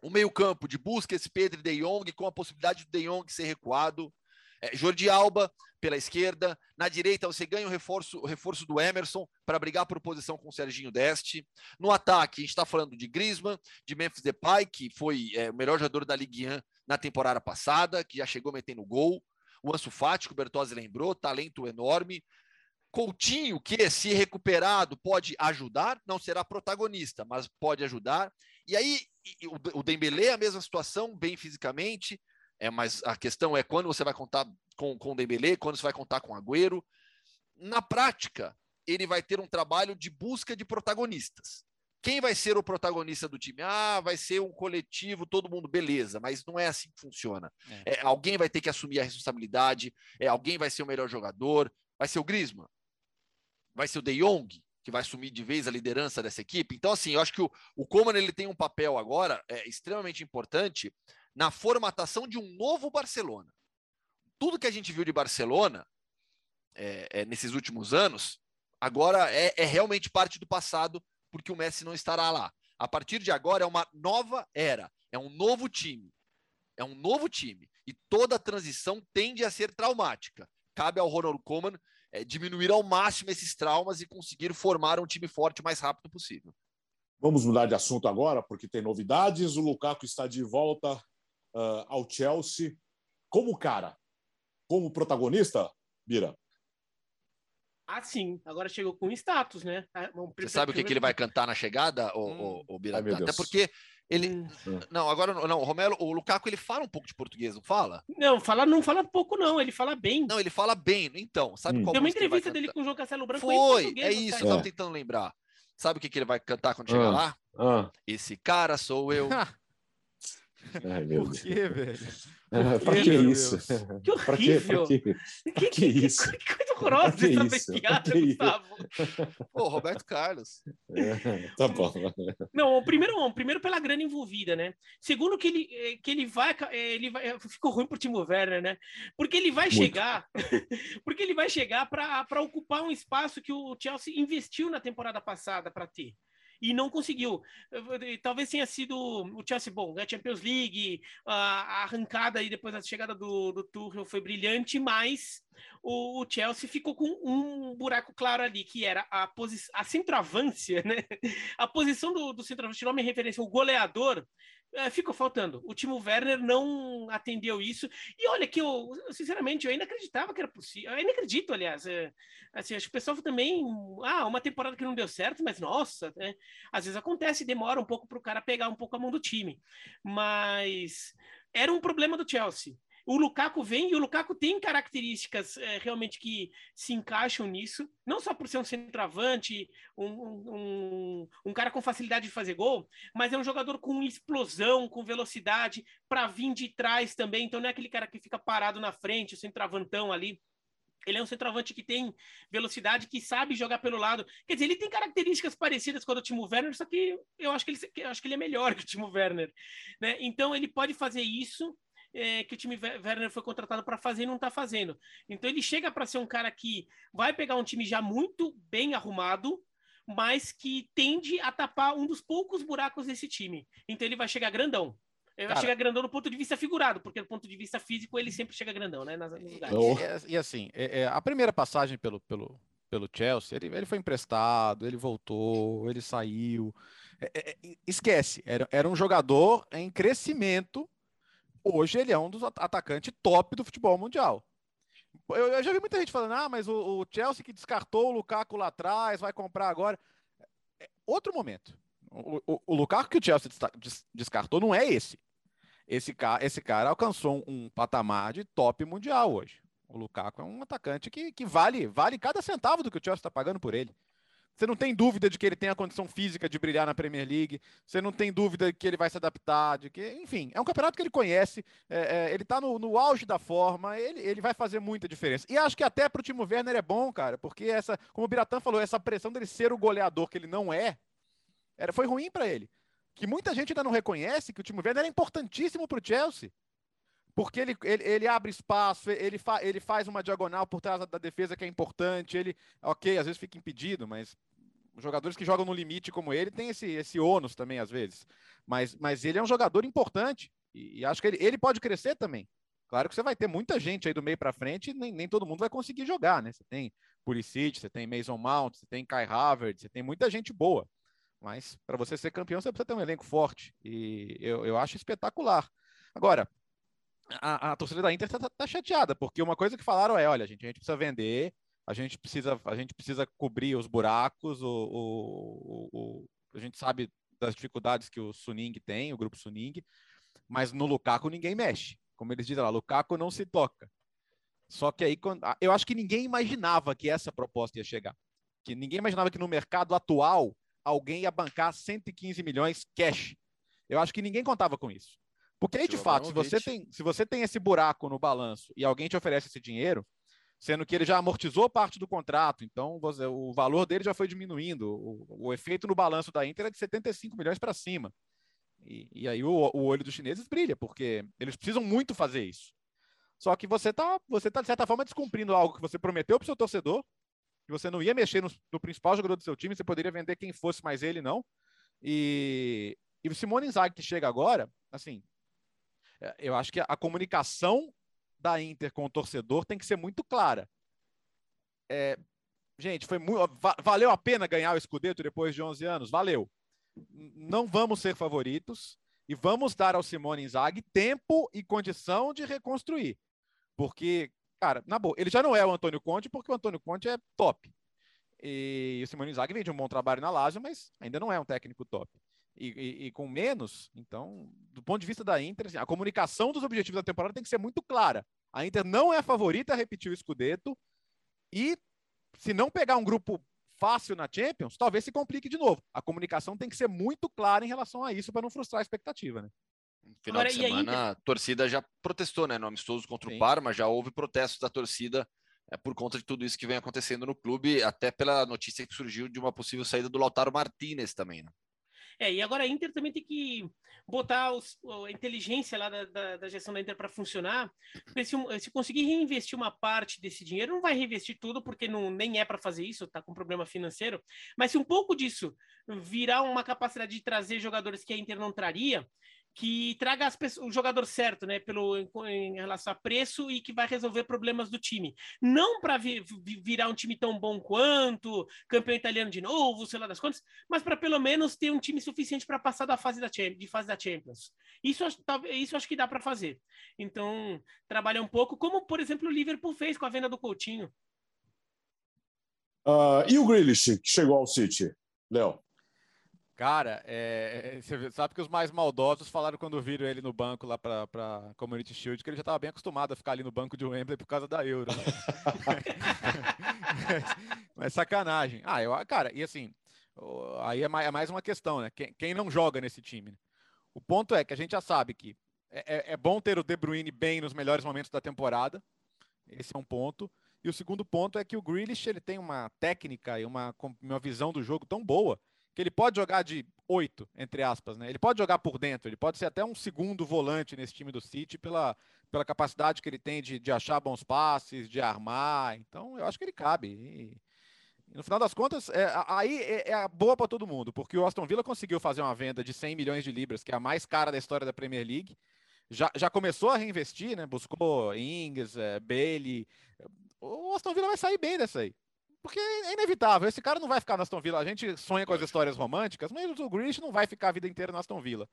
C: O meio-campo de Busquets, Pedro e De Jong, com a possibilidade do De Jong ser recuado. É, Jordi Alba pela esquerda, na direita você ganha o reforço, o reforço do Emerson para brigar por posição com o Serginho Deste. No ataque, a gente está falando de Griezmann, de Memphis Depay, que foi é, o melhor jogador da Ligue 1 na temporada passada, que já chegou metendo gol. O Ansu Fati, que o Bertozzi lembrou, talento enorme. Coutinho, que se recuperado pode ajudar, não será protagonista, mas pode ajudar. E aí o Dembélé a mesma situação, bem fisicamente, é, mas a questão é quando você vai contar com, com o Dembélé, quando você vai contar com o Agüero. Na prática, ele vai ter um trabalho de busca de protagonistas. Quem vai ser o protagonista do time? Ah, vai ser um coletivo, todo mundo, beleza, mas não é assim que funciona. É. É, alguém vai ter que assumir a responsabilidade, é, alguém vai ser o melhor jogador, vai ser o Griezmann, vai ser o De Jong, que vai assumir de vez a liderança dessa equipe. Então, assim, eu acho que o, o Coman ele tem um papel agora é, extremamente importante na formatação de um novo Barcelona. Tudo que a gente viu de Barcelona é, é, nesses últimos anos, agora é, é realmente parte do passado, porque o Messi não estará lá. A partir de agora é uma nova era, é um novo time. É um novo time. E toda transição tende a ser traumática. Cabe ao Ronald Koeman é, diminuir ao máximo esses traumas e conseguir formar um time forte o mais rápido possível.
A: Vamos mudar de assunto agora, porque tem novidades. O Lukaku está de volta uh, ao Chelsea como cara, como protagonista, Bira?
D: Ah, sim. Agora chegou com status, né?
C: Ah, Você sabe o que, que ele vai cantar na chegada, o, hum. o? Ai, Até porque ele. Hum. Não, agora não. O Romelo, o Lukaku, ele fala um pouco de português, não fala?
D: Não, fala, não fala pouco, não. Ele fala bem.
C: Não, ele fala bem. Então, sabe hum. qual
D: Tem uma entrevista dele com o João Castelo Branco.
C: Foi, é isso, eu tava tentando lembrar. Sabe o que, que ele vai cantar quando chegar ah. lá? Ah. Esse cara sou eu. [laughs]
A: Ai, meu
B: Por quê, velho?
A: Ah, pra que isso?
D: Que horrível!
A: Pra que, pra que, pra que, que isso? [laughs]
D: Que coisa horrorosa essa piada, Gustavo. [laughs]
C: Pô, Roberto Carlos.
A: É, tá bom. [laughs]
D: Não, o primeiro, o primeiro pela grana envolvida, né? Segundo que ele, eh, que ele vai, eh, ele vai, ficou ruim pro Timo Werner, né? Porque ele vai Muito. chegar, porque ele vai chegar para ocupar um espaço que o Chelsea investiu na temporada passada para ter e não conseguiu. Talvez tenha sido o Chelsea bom, a Champions League, a arrancada aí depois da chegada do, do Tuchel foi brilhante, mas o, o, Chelsea ficou com um buraco claro ali, que era a, a centroavância, né? [laughs] A posição do, do centroavante, nome referência, o goleador, é, ficou faltando. O Timo Werner não atendeu isso. E olha que eu, sinceramente, eu ainda acreditava que era possível. Eu ainda acredito, aliás. É, assim, acho que o pessoal também. Ah, uma temporada que não deu certo, mas nossa, né? às vezes acontece, demora um pouco para o cara pegar um pouco a mão do time. Mas era um problema do Chelsea. O Lukaku vem e o Lukaku tem características é, realmente que se encaixam nisso, não só por ser um centroavante, um, um, um, cara com facilidade de fazer gol, mas é um jogador com explosão, com velocidade, para vir de trás também. Então não é aquele cara que fica parado na frente, o centroavantão ali. Ele é um centroavante que tem velocidade, que sabe jogar pelo lado. Quer dizer, ele tem características parecidas com a do Timo Werner, só que eu acho que ele, acho que ele é melhor [laughs] que o Timo Werner. Né? Então, ele pode fazer isso é, que o time Werner foi contratado para fazer e não está fazendo. Então, ele chega para ser um cara que vai pegar um time já muito bem arrumado, mas que tende a tapar um dos poucos buracos desse time. Então, ele vai chegar grandão. Ele vai chegar grandão no ponto de vista figurado, porque do ponto de vista físico ele sempre chega grandão, né? Nas,
B: e, e, e, assim, é, é, a primeira passagem pelo, pelo, pelo Chelsea, ele, ele foi emprestado, ele voltou, ele saiu. É, é, é, esquece, era, era um jogador em crescimento. Hoje ele é um dos atacantes top do futebol mundial. Eu, eu já vi muita gente falando, ah, mas o, o, Chelsea que descartou o Lukaku lá atrás, vai comprar agora. É outro momento. O, o, o Lukaku que o Chelsea descartou não é esse. Esse cara, esse cara alcançou um, um patamar de top mundial hoje. O Lukaku é um atacante que, que vale, vale cada centavo do que o Chelsea está pagando por ele. Você não tem dúvida de que ele tem a condição física de brilhar na Premier League. Você não tem dúvida de que ele vai se adaptar. De que, enfim, é um campeonato que ele conhece. É, é, ele está no, no, auge da forma. Ele, ele vai fazer muita diferença. E acho que até para o Timo Werner é bom, cara, porque essa, como o Biratã falou, essa pressão dele ser o goleador que ele não é, era, foi ruim para ele. Que muita gente ainda não reconhece que o Timo Werner é importantíssimo para o Chelsea. Porque ele, ele, ele, abre espaço, ele, fa, ele faz uma diagonal por trás da defesa que é importante. Ele, ok, às vezes fica impedido, mas jogadores que jogam no limite como ele têm esse, esse ônus também, às vezes. Mas, mas ele é um jogador importante e, e acho que ele, ele pode crescer também. Claro que você vai ter muita gente aí do meio para frente e nem, nem todo mundo vai conseguir jogar, né? Você tem Pulisic, você tem Mason Mount, você tem Kai Havertz, você tem muita gente boa. Mas para você ser campeão, você precisa ter um elenco forte. E eu, eu acho espetacular. Agora, a, a torcida da Inter está tá chateada, porque uma coisa que falaram é: olha, gente, a gente precisa vender, a gente precisa, a gente precisa cobrir os buracos, o, o, o, a gente sabe das dificuldades que o Suning tem, o grupo Suning, mas no Lukaku ninguém mexe. Como eles dizem lá, Lukaku não se toca. Só que aí, eu acho que ninguém imaginava que essa proposta ia chegar. Que ninguém imaginava que no mercado atual alguém ia bancar 115 milhões cash. Eu acho que ninguém contava com isso. Porque aí, de fato, se você, tem, se você tem esse buraco no balanço e alguém te oferece esse dinheiro, sendo que ele já amortizou parte do contrato, então você, o valor dele já foi diminuindo, o, o, efeito no balanço da Inter é de 75 milhões para cima. E, e aí o, o, olho dos chineses brilha, porque eles precisam muito fazer isso. Só que você está, você tá, de certa forma, descumprindo algo que você prometeu para o seu torcedor, que você não ia mexer no, no, principal jogador do seu time, você poderia vender quem fosse, mas ele não. E, e o Simone Inzaghi que chega agora, assim, eu acho que a, comunicação da Inter com o torcedor tem que ser muito clara. É, gente, foi muito, valeu a pena ganhar o Scudetto depois de 11 anos? Valeu. Não vamos ser favoritos e vamos dar ao Simone Inzaghi tempo e condição de reconstruir. Porque cara, na boa, ele já não é o Antônio Conte, porque o Antônio Conte é top. E o Simone Inzaghi vem de um bom trabalho na Lazio, mas ainda não é um técnico top. E, e, e, com menos, então, do ponto de vista da Inter, assim, a comunicação dos objetivos da temporada tem que ser muito clara. A Inter não é a favorita a repetir o Scudetto e se não pegar um grupo fácil na Champions, talvez se complique de novo. A comunicação tem que ser muito clara em relação a isso para não frustrar a expectativa, né?
C: No final Agora, de semana, a torcida já protestou, né? No amistoso contra Sim. o Parma, já houve protestos da torcida é, por conta de tudo isso que vem acontecendo no clube, até pela notícia que surgiu de uma possível saída do Lautaro Martinez também, né?
D: É, e agora a Inter também tem que botar os, a inteligência lá da, da, da gestão da Inter para funcionar. Porque se, se, conseguir reinvestir uma parte desse dinheiro, não vai reinvestir tudo, porque não, nem é para fazer isso, está com problema financeiro. Mas se um pouco disso virar uma capacidade de trazer jogadores que a Inter não traria, que traga pessoas, o jogador certo, né, pelo em, relação a preço e que vai resolver problemas do time. Não para vi, virar um time tão bom quanto campeão italiano de novo, sei lá das contas, mas para pelo menos ter um time suficiente para passar da fase da de fase da Champions. Isso isso acho que dá para fazer. Então, trabalhar um pouco como, por exemplo, o Liverpool fez com a venda do Coutinho.
A: Uh, e o Grealish que chegou ao City, Léo?
B: Cara, é, é, você sabe que os mais maldosos falaram quando viram ele no banco lá para Community Shield que ele já estava bem acostumado a ficar ali no banco de Wembley por causa da Euro. Né? mas, [laughs] [laughs] mas, sacanagem. Ah, eu, cara, e assim, aí é mais, é mais uma questão, né? Quem, quem, não joga nesse time? Né? O ponto é que a gente já sabe que é, é, é bom ter o De Bruyne bem nos melhores momentos da temporada. Esse é um ponto. E o segundo ponto é que o Grealish ele tem uma técnica e uma, uma visão do jogo tão boa que ele pode jogar de oito, entre aspas, né? Ele pode jogar por dentro, ele pode ser até um segundo volante nesse time do City pela, pela capacidade que ele tem de, de achar bons passes, de armar. Então, eu acho que ele cabe. E, e no final das contas, é, aí é, é boa para todo mundo, porque o Aston Villa conseguiu fazer uma venda de 100 milhões de libras, que é a mais cara da história da Premier League. Já, já começou a reinvestir, né? Buscou Ings, é, Bailey. O Aston Villa vai sair bem dessa aí. Porque é inevitável. Esse cara não vai ficar no Aston Villa. A gente sonha com as histórias românticas, mas o Grish não vai ficar a vida inteira no Aston Villa.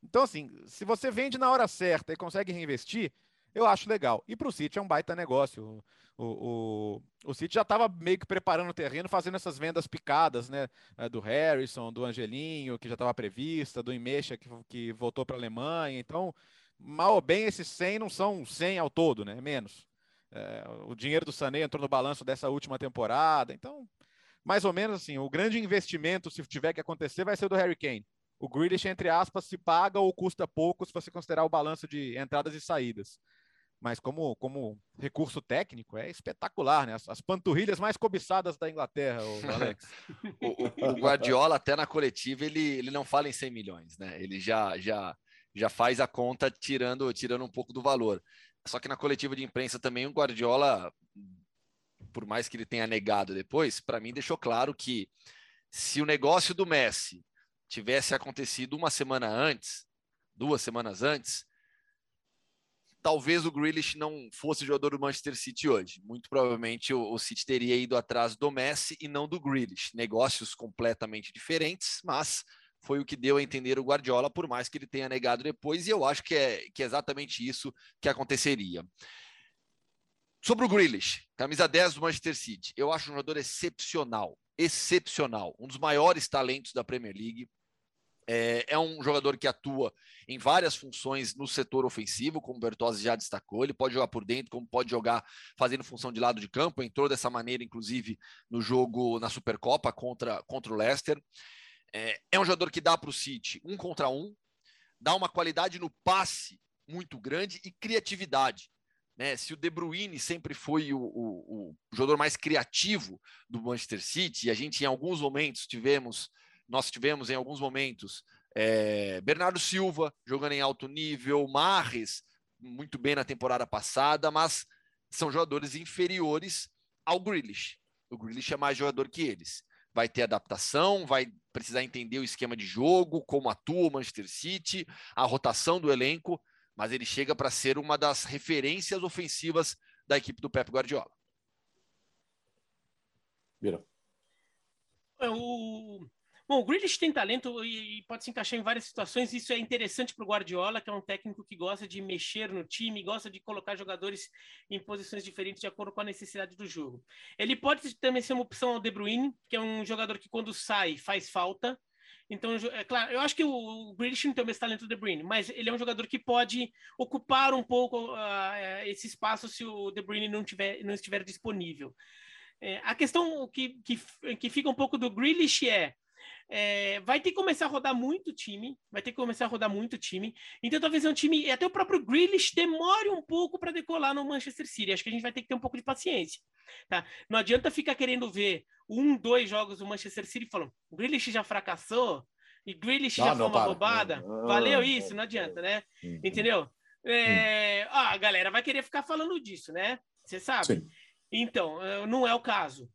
B: Então, assim, se você vende na hora certa e consegue reinvestir, eu acho legal. E para o City é um baita negócio. O, o, o City já estava meio que preparando o terreno, fazendo essas vendas picadas, né? É, do Harrison, do Angelinho, que já estava prevista, do Imecha, que, que voltou para a Alemanha. Então, mal ou bem, esses 100 não são 100 ao todo, né? Menos. É, o dinheiro do Sané entrou no balanço dessa última temporada. Então, mais ou menos assim, o grande investimento, se tiver que acontecer, vai ser o do Harry Kane. O Grealish, entre aspas, se paga ou custa pouco se você considerar o balanço de entradas e saídas. Mas como, como recurso técnico, é espetacular, né? As, as panturrilhas mais cobiçadas da Inglaterra, [laughs] o Alex.
C: o, o, Guardiola, até na coletiva, ele, ele não fala em 100 milhões, né? Ele já, já, já faz a conta tirando, tirando um pouco do valor. Só que na coletiva de imprensa também o Guardiola, por mais que ele tenha negado depois, para mim deixou claro que se o negócio do Messi tivesse acontecido uma semana antes, duas semanas antes, talvez o Grealish não fosse jogador do Manchester City hoje. Muito provavelmente o, City teria ido atrás do Messi e não do Grealish. Negócios completamente diferentes, mas foi o que deu a entender o Guardiola, por mais que ele tenha negado depois, e eu acho que é, que é exatamente isso que aconteceria. Sobre o Grealish, camisa 10 do Manchester City, eu acho um jogador excepcional, excepcional, um dos maiores talentos da Premier League. É, é, um jogador que atua em várias funções no setor ofensivo, como o Bertozzi já destacou. Ele pode jogar por dentro, como pode jogar fazendo função de lado de campo. Entrou dessa maneira, inclusive, no jogo na Supercopa contra, contra o Leicester. É, é um jogador que dá para o City um contra um, dá uma qualidade no passe muito grande e criatividade. Né? Se o De Bruyne sempre foi o, o, o, jogador mais criativo do Manchester City, e a gente em alguns momentos tivemos, nós tivemos em alguns momentos é, Bernardo Silva jogando em alto nível, Marres muito bem na temporada passada, mas são jogadores inferiores ao Grealish. O Grealish é mais jogador que eles vai ter adaptação, vai precisar entender o esquema de jogo, como atua o Manchester City, a rotação do elenco, mas ele chega para ser uma das referências ofensivas da equipe do Pep Guardiola.
A: Vira.
D: É, o, Bom, o Grealish tem talento e pode se encaixar em várias situações. Isso é interessante para o Guardiola, que é um técnico que gosta de mexer no time, gosta de colocar jogadores em posições diferentes de acordo com a necessidade do jogo. Ele pode também ser uma opção ao De Bruyne, que é um jogador que quando sai faz falta. Então, é claro, eu acho que o Grealish não tem o mesmo talento do De Bruyne, mas ele é um jogador que pode ocupar um pouco uh, esse espaço se o De Bruyne não, tiver, não estiver disponível. É, a questão que, que, que fica um pouco do Grealish é é, vai ter que começar a rodar muito time, vai ter que começar a rodar muito time. Então, talvez é um time, até o próprio Grealish demore um pouco para decolar no Manchester City. Acho que a gente vai ter que ter um pouco de paciência. Tá? Não adianta ficar querendo ver um, dois jogos do Manchester City falando, o Grealish já fracassou, e Grealish já foi uma. Não, Valeu isso, não adianta, né? Uhum. Entendeu? É, ah, a galera vai querer ficar falando disso, né? Você sabe? Sim. Então, eh, não é o caso.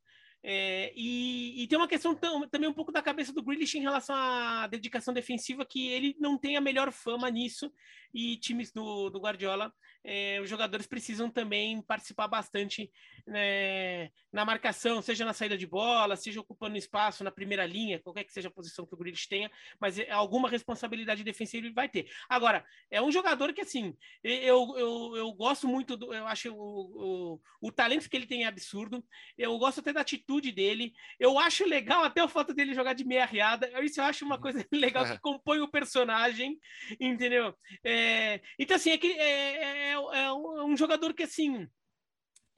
D: É, e, e, tem uma questão também um pouco da cabeça do Grealish em relação à dedicação defensiva, que ele não tem a melhor fama nisso, e times do, do Guardiola é, os jogadores precisam também participar bastante né, na marcação, seja na saída de bola, seja ocupando espaço na primeira linha, qualquer que seja a posição que o Grealish tenha, mas é, alguma responsabilidade defensiva ele vai ter. Agora, é um jogador que, assim, eu, eu, eu gosto muito, do, eu acho o, o, o talento que ele tem é absurdo, eu gosto até da atitude dele, eu acho legal até o fato dele jogar de meia riada, isso eu acho uma coisa [laughs] legal que compõe o personagem, entendeu? É, então, assim, é, que, é, é é, é um jogador que, assim,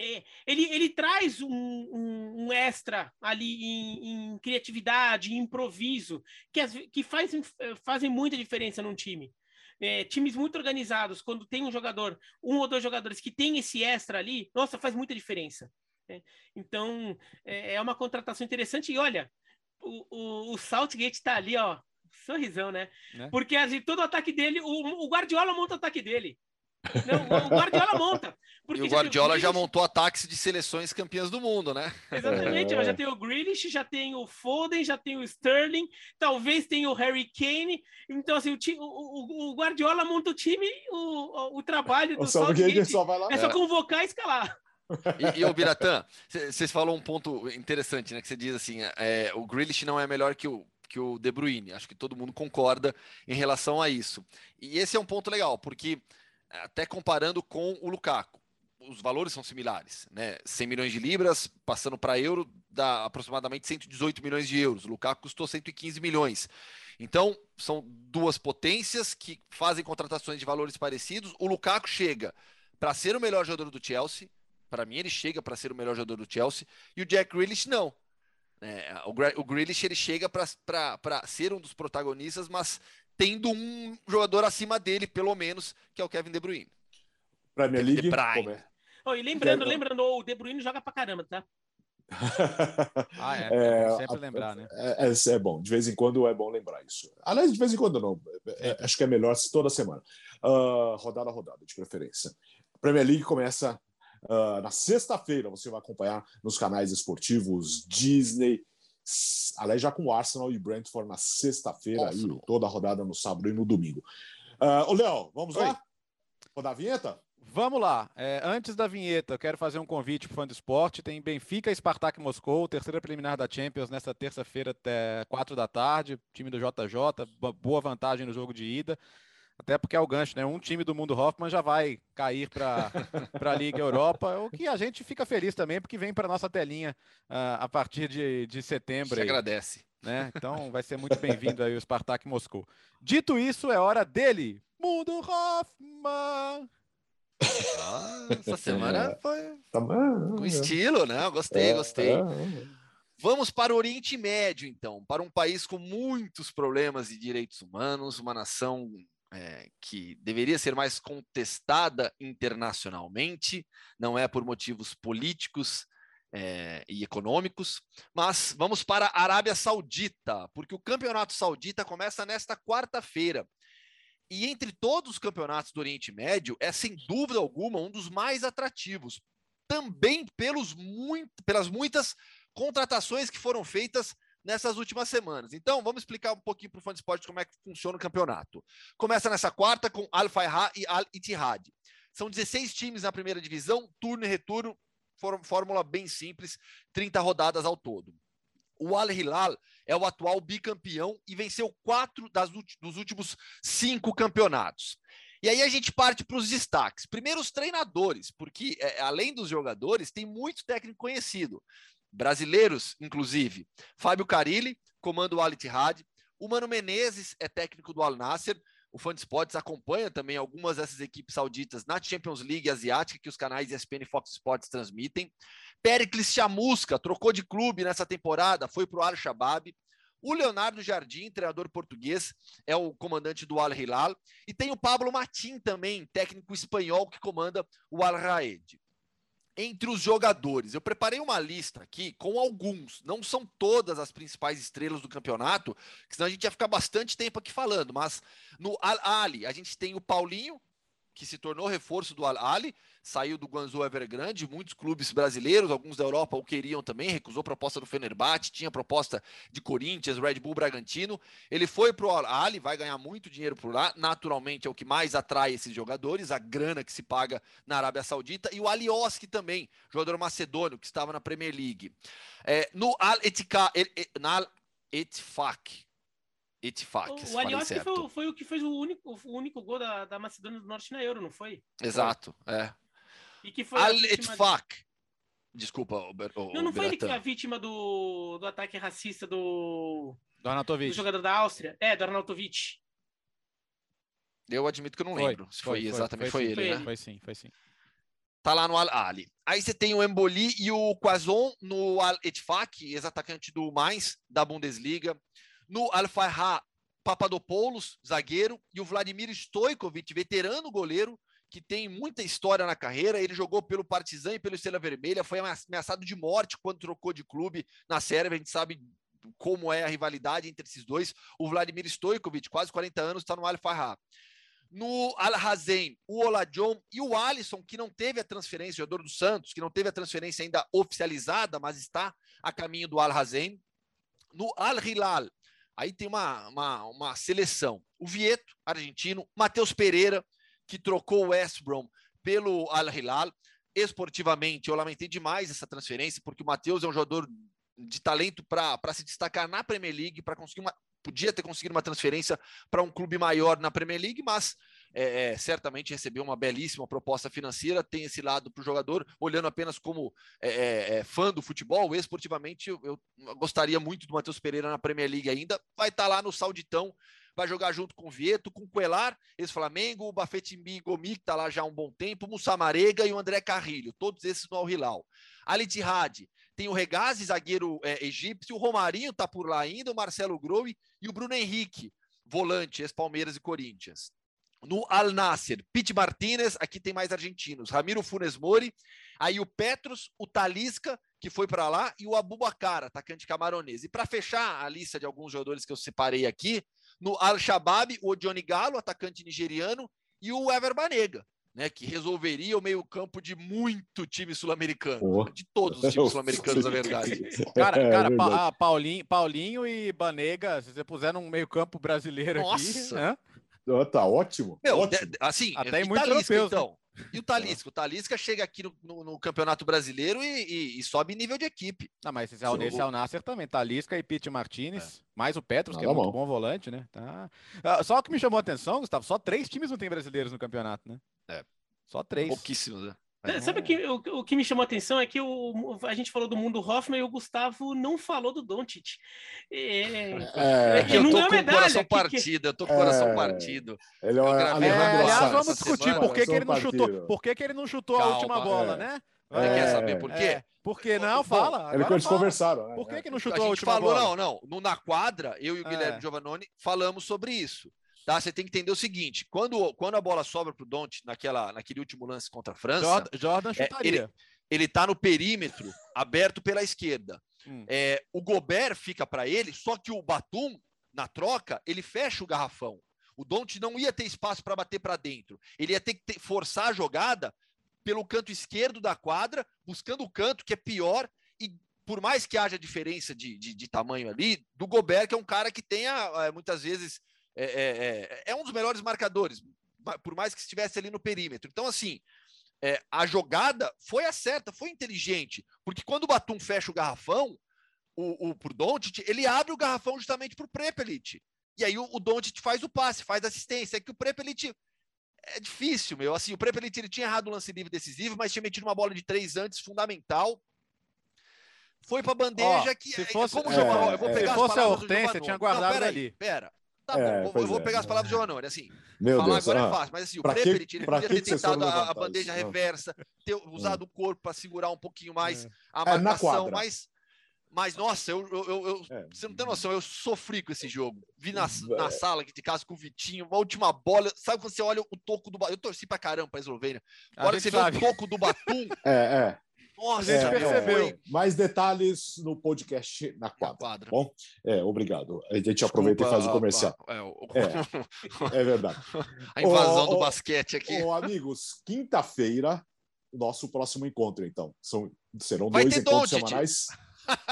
D: é, ele, ele traz um, um, um extra ali em, em, criatividade, em improviso, que, as, que faz, fazem muita diferença num time. É, times muito organizados, quando tem um jogador, um ou dois jogadores que tem esse extra ali, nossa, faz muita diferença. É, então, é, é, uma contratação interessante. E olha, o, o, o Southgate está ali, ó, sorrisão, né? né? Porque assim, todo o ataque dele, o, o Guardiola monta o ataque dele. Não, o Guardiola monta.
C: e o Guardiola já, montou ataques de seleções campeãs do mundo, né?
D: Exatamente. É. Já tem o Grealish, já tem o Foden, já tem o Sterling, talvez tenha o Harry Kane. Então, assim, o, o, o Guardiola monta o time, o, o trabalho do
A: Southgate só vai lá.
D: é só convocar e escalar.
C: E, e o Biratã, vocês falam um ponto interessante, né? Que você diz assim, é, o Grealish não é melhor que o, que o De Bruyne. Acho que todo mundo concorda em relação a isso. E esse é um ponto legal, porque até comparando com o Lukaku. Os valores são similares, né? 100 milhões de libras, passando para euro, dá aproximadamente 118 milhões de euros. O Lukaku custou 115 milhões. Então, são duas potências que fazem contratações de valores parecidos. O Lukaku chega para ser o melhor jogador do Chelsea. Para mim, ele chega para ser o melhor jogador do Chelsea. E o Jack Grealish, não. É, o, o Grealish ele chega para ser um dos protagonistas, mas tendo um jogador acima dele, pelo menos, que é o Kevin De Bruyne.
A: Premier League.
D: Oh, e lembrando, lembrando, o De Bruyne joga pra caramba, tá? [laughs]
B: ah, é. é sempre a, lembrar, né?
A: É, é, é, bom, de vez em quando é bom lembrar isso. Aliás, de vez em quando não. É, acho que é melhor toda semana. Uh, rodada a rodada, de preferência. Premier League começa uh, na sexta-feira. Você vai acompanhar nos canais esportivos Disney, aliás, já com o Arsenal e Brentford na sexta-feira, toda a rodada no sábado e no domingo. Uh, ô, Léo, vamos Oi. lá? Rodar a vinheta?
B: Vamos lá. É, antes da vinheta, eu quero fazer um convite para o fã do esporte. Tem Benfica e Spartak Moscou, terceira preliminar da Champions, nesta terça-feira até 4 da tarde. Time do JJ, boa vantagem no jogo de ida. Até porque é o gancho, né? Um time do mundo Hoffman já vai cair para [laughs] a Liga Europa, o que a gente fica feliz também, porque vem para nossa telinha uh, a partir de, de setembro.
C: Se agradece.
B: Né? Então vai ser muito bem-vindo aí o Spartak Moscou. Dito isso, é hora dele, Mundo Hoffman!
C: Ah, essa [laughs] semana foi tá com estilo, né? Gostei, é, gostei. É, é. Vamos para o Oriente Médio, então, para um país com muitos problemas de direitos humanos, uma nação é, que deveria ser mais contestada internacionalmente, não é por motivos políticos é, e econômicos, mas vamos para a Arábia Saudita, porque o campeonato saudita começa nesta quarta-feira. E entre todos os campeonatos do Oriente Médio, é sem dúvida alguma um dos mais atrativos, também pelos muito, pelas muitas contratações que foram feitas nessas últimas semanas. Então, vamos explicar um pouquinho para o fã de esporte como é que funciona o campeonato. Começa nessa quarta com Al Fayha e Al Ittihad. São 16 times na primeira divisão, turno e retorno, fórmula bem simples, 30 rodadas ao todo. O Al Hilal é o atual bicampeão e venceu quatro das, dos últimos cinco campeonatos. E aí a gente parte para os destaques. Primeiro, os treinadores, porque é, além dos jogadores, tem muito técnico conhecido brasileiros, inclusive. Fábio Carilli, comanda o Al Ittihad. O Mano Menezes é técnico do Al Nasser. O Fã Sports acompanha também algumas dessas equipes sauditas na Champions League Asiática, que os canais ESPN e Fox Sports transmitem. Pericles Chamusca trocou de clube nessa temporada, foi para o Al Shabaab. O Leonardo Jardim, treinador português, é o comandante do Al Hilal. E tem o Pablo Matin também, técnico espanhol, que comanda o Al Raed entre os jogadores. Eu preparei uma lista aqui com alguns, não são todas as principais estrelas do campeonato, senão a gente ia ficar bastante tempo aqui falando, mas no Al-Ali a gente tem o Paulinho, que se tornou reforço do Al-Ali, saiu do Guangzhou Evergrande, muitos clubes brasileiros, alguns da Europa o queriam também, recusou proposta do Fenerbahçe, tinha proposta de Corinthians, Red Bull Bragantino. Ele foi para o Al-Ali, vai ganhar muito dinheiro por lá, naturalmente é o que mais atrai esses jogadores, a grana que se paga na Arábia Saudita, e o Alioski também, jogador macedônio que estava na Premier League. É, no Al-Etika, na Al-Etifak, Itifak.
D: O, o Alioski foi, foi, o que fez o único, o único gol da, da Macedônia do Norte na Euro, não foi?
C: Exato, é.
D: E que foi
C: Al Itifak. De... Desculpa, o,
D: o Não, não foi ele que foi a vítima do, do ataque racista do.
B: Do Arnautovic.
D: Do jogador da Áustria. É, do Arnautovic.
C: Eu admito que eu não lembro foi, se foi, foi exatamente foi, foi, ele, né?
B: Foi sim, foi sim.
C: Tá lá no Al-Ali. Aí você tem o Emboli e o Quazon no Al-Etifak, ex-atacante do mais da Bundesliga. No Al-Fahra, Papadopoulos, zagueiro, e o Vladimir Stojkovic, veterano goleiro, que tem muita história na carreira. Ele jogou pelo Partizan e pelo Estrela Vermelha, foi ameaçado de morte quando trocou de clube na Sérvia. A gente sabe como é a rivalidade entre esses dois. O Vladimir Stojkovic, quase 40 anos, está no Al Farha. No Al Hazen, o Oladion e o Alisson, que não teve a transferência, jogador do Santos, que não teve a transferência ainda oficializada, mas está a caminho do Al Hazen. No Al Hilal, aí tem uma, uma, uma seleção. O Vieto, argentino, Matheus Pereira, que trocou o West Brom pelo Al Hilal. Esportivamente, eu lamentei demais essa transferência, porque o Matheus é um jogador de talento para se destacar na Premier League, para conseguir uma. Podia ter conseguido uma transferência para um clube maior na Premier League, mas é, é, certamente recebeu uma belíssima proposta financeira. Tem esse lado para o jogador, olhando apenas como é, é, é, fã do futebol, esportivamente, eu, eu, gostaria muito do Matheus Pereira na Premier League ainda. Vai estar tá lá no Sauditão vai jogar junto com o Vieto, com o Coelar, esse Flamengo, o Bafetimbi Gomi, que está lá já há um bom tempo, o Mussamarega e o André Carrilho, todos esses no Al-Hilal. Ali Tihad, tem o Regazi, zagueiro é, egípcio, o Romarinho está por lá ainda, o Marcelo Growe e o Bruno Henrique, volante, ex-Palmeiras e Corinthians. No Al Nasser, Pete Martinez, aqui tem mais argentinos, Ramiro Funes Mori, aí o Petros, o Talisca, que foi para lá, e o Abubacar, atacante camaronês. E para fechar a lista de alguns jogadores que eu separei aqui, no Al-Shabaab, o Johnny Galo, atacante nigeriano, e o Ever Banega, né, que resolveria o meio-campo de muito time sul-americano. De todos os times sul-americanos, na verdade. [laughs]
B: Cara, é, cara pa, ah, Paulinho, Paulinho e Banega, se você puser num meio-campo brasileiro Nossa. aqui.
A: Né? Tá ótimo.
C: Meu,
A: ótimo.
C: assim, até muito Talisca, europeus, então. Né? E o Talisca? O Talisca chega aqui no, no, no Campeonato Brasileiro e, e, e, sobe nível de equipe.
B: Não, mas esse, esse é o Nasser também. Talisca e Pete Martinez, é. mais o Petros, que é muito bom volante, né? Tá. Ah, só o que me chamou a atenção, Gustavo, só três times não tem brasileiros no campeonato, né?
C: É.
B: Só três.
C: Pouquíssimos, né?
D: É, sabe que, o, o que me chamou a atenção é que o, a gente falou do mundo Hoffman e o Gustavo não falou do Doncic. É,
C: é, é eu tô com o coração que, partido, eu tô com o coração é. partido.
A: Ele é, é,
B: aliás, vamos discutir por que, que ele não chutou, por que, que ele não chutou Calma, a última bola, né?
C: Você quer saber por quê?
B: Por que não? Fala.
A: Ele eles conversaram.
B: Por que, que não chutou a, a última
C: falou,
B: bola?
C: Não, não. Na quadra, eu e o Guilherme Giovannoni falamos sobre isso. Tá? Você tem que entender o seguinte: quando, quando a bola sobra para o Don't naquela, naquele último lance contra a França,
B: Jordan, Jordan
C: é, ele, ele tá no perímetro aberto pela esquerda. Hum. É, o Gobert fica para ele, só que o Batum, na troca, ele fecha o garrafão. O Don't não ia ter espaço para bater para dentro. Ele ia ter que ter, forçar a jogada pelo canto esquerdo da quadra, buscando o canto que é pior. E por mais que haja diferença de, de, de tamanho ali, do Gobert, que é um cara que tenha é, muitas vezes é, é, é, é um dos melhores marcadores, por mais que estivesse ali no perímetro. Então, assim, é, a jogada foi a certa, foi inteligente, porque quando o Batum fecha o garrafão, o, o por Doncic, ele abre o garrafão justamente para o Prepelic. E aí o, o Doncic faz o passe, faz assistência. É que o Prepelic é difícil, meu. Assim, o Prepelic ele tinha errado o lance livre decisivo, mas tinha metido uma bola de três antes, fundamental. Foi para bandeja oh, que
B: se fosse, como é, eu vou pegar se fosse a Hortência, tinha guardado Não, pera ali.
C: Pera, Tá é, bom, vou, vou é, pegar as palavras do Giovanni, assim. Meu falar Deus, agora é ah, é fácil, mas assim, o Preferit, ele podia ter tentado a, a, bandeja reversa, ter usado o corpo para segurar um pouquinho mais é. a é, marcação, mas. Mas, nossa, eu, eu, eu é. você não tem noção, eu sofri com esse jogo. Vi na, na sala aqui de casa com o Vitinho, uma última bola. Sabe quando você olha o toco do Batum? Eu torci pra caramba pra Eslovênia. Agora você sabe. vê o toco do Batum. [laughs]
A: É, é.
B: Nossa, a gente é, percebeu. É,
A: mais detalhes no podcast na quadra. Na quadra. Bom, é, obrigado. A gente Desculpa, aproveita e faz o comercial. É, o... é, [laughs] é, verdade. [laughs]
C: A invasão do basquete aqui.
A: Ô, amigos, quinta-feira, nosso próximo encontro, então. São, serão Vai dois encontros semanais.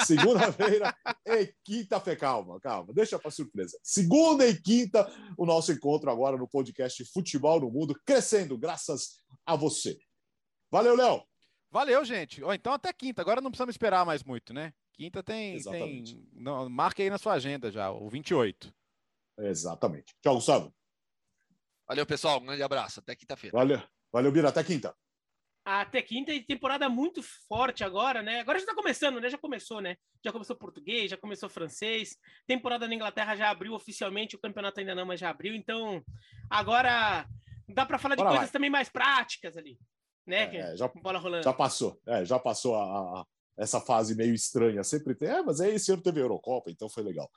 A: Segunda-feira [laughs] e quinta-feira. Calma, calma, deixa para surpresa. Segunda e quinta, o nosso encontro agora no podcast Futebol no Mundo, crescendo graças a você. Valeu, Léo!
B: Valeu, gente. Ou então até quinta. Agora não precisamos esperar mais muito, né? Quinta tem. tem... Não, marque aí na sua agenda já, o 28.
A: Exatamente. Tchau, Gustavo.
C: Valeu, pessoal. Um grande abraço. Até quinta-feira.
A: Valeu. Valeu, Bira. Até quinta.
D: Até quinta e temporada muito forte agora, né? Agora já tá começando, né? Já começou, né? Já começou português, já começou francês. Temporada na Inglaterra já abriu oficialmente, o campeonato ainda não, mas já abriu. Então, agora dá para falar de Bora coisas também mais práticas ali né? É,
A: já, bola rolando. Já passou, é, já passou a, a, essa fase meio estranha. Sempre tem, é, mas é esse ano teve a Eurocopa, então foi legal.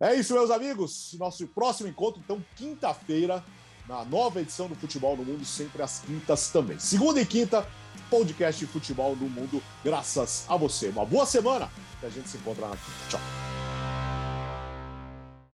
A: É isso, meus amigos. Nosso próximo encontro, então, quinta-feira, na nova edição do Futebol no Mundo, sempre às quintas também. Segunda e quinta, podcast Futebol no Mundo, graças a você. Uma boa semana e a gente se encontra na quinta. Tchau.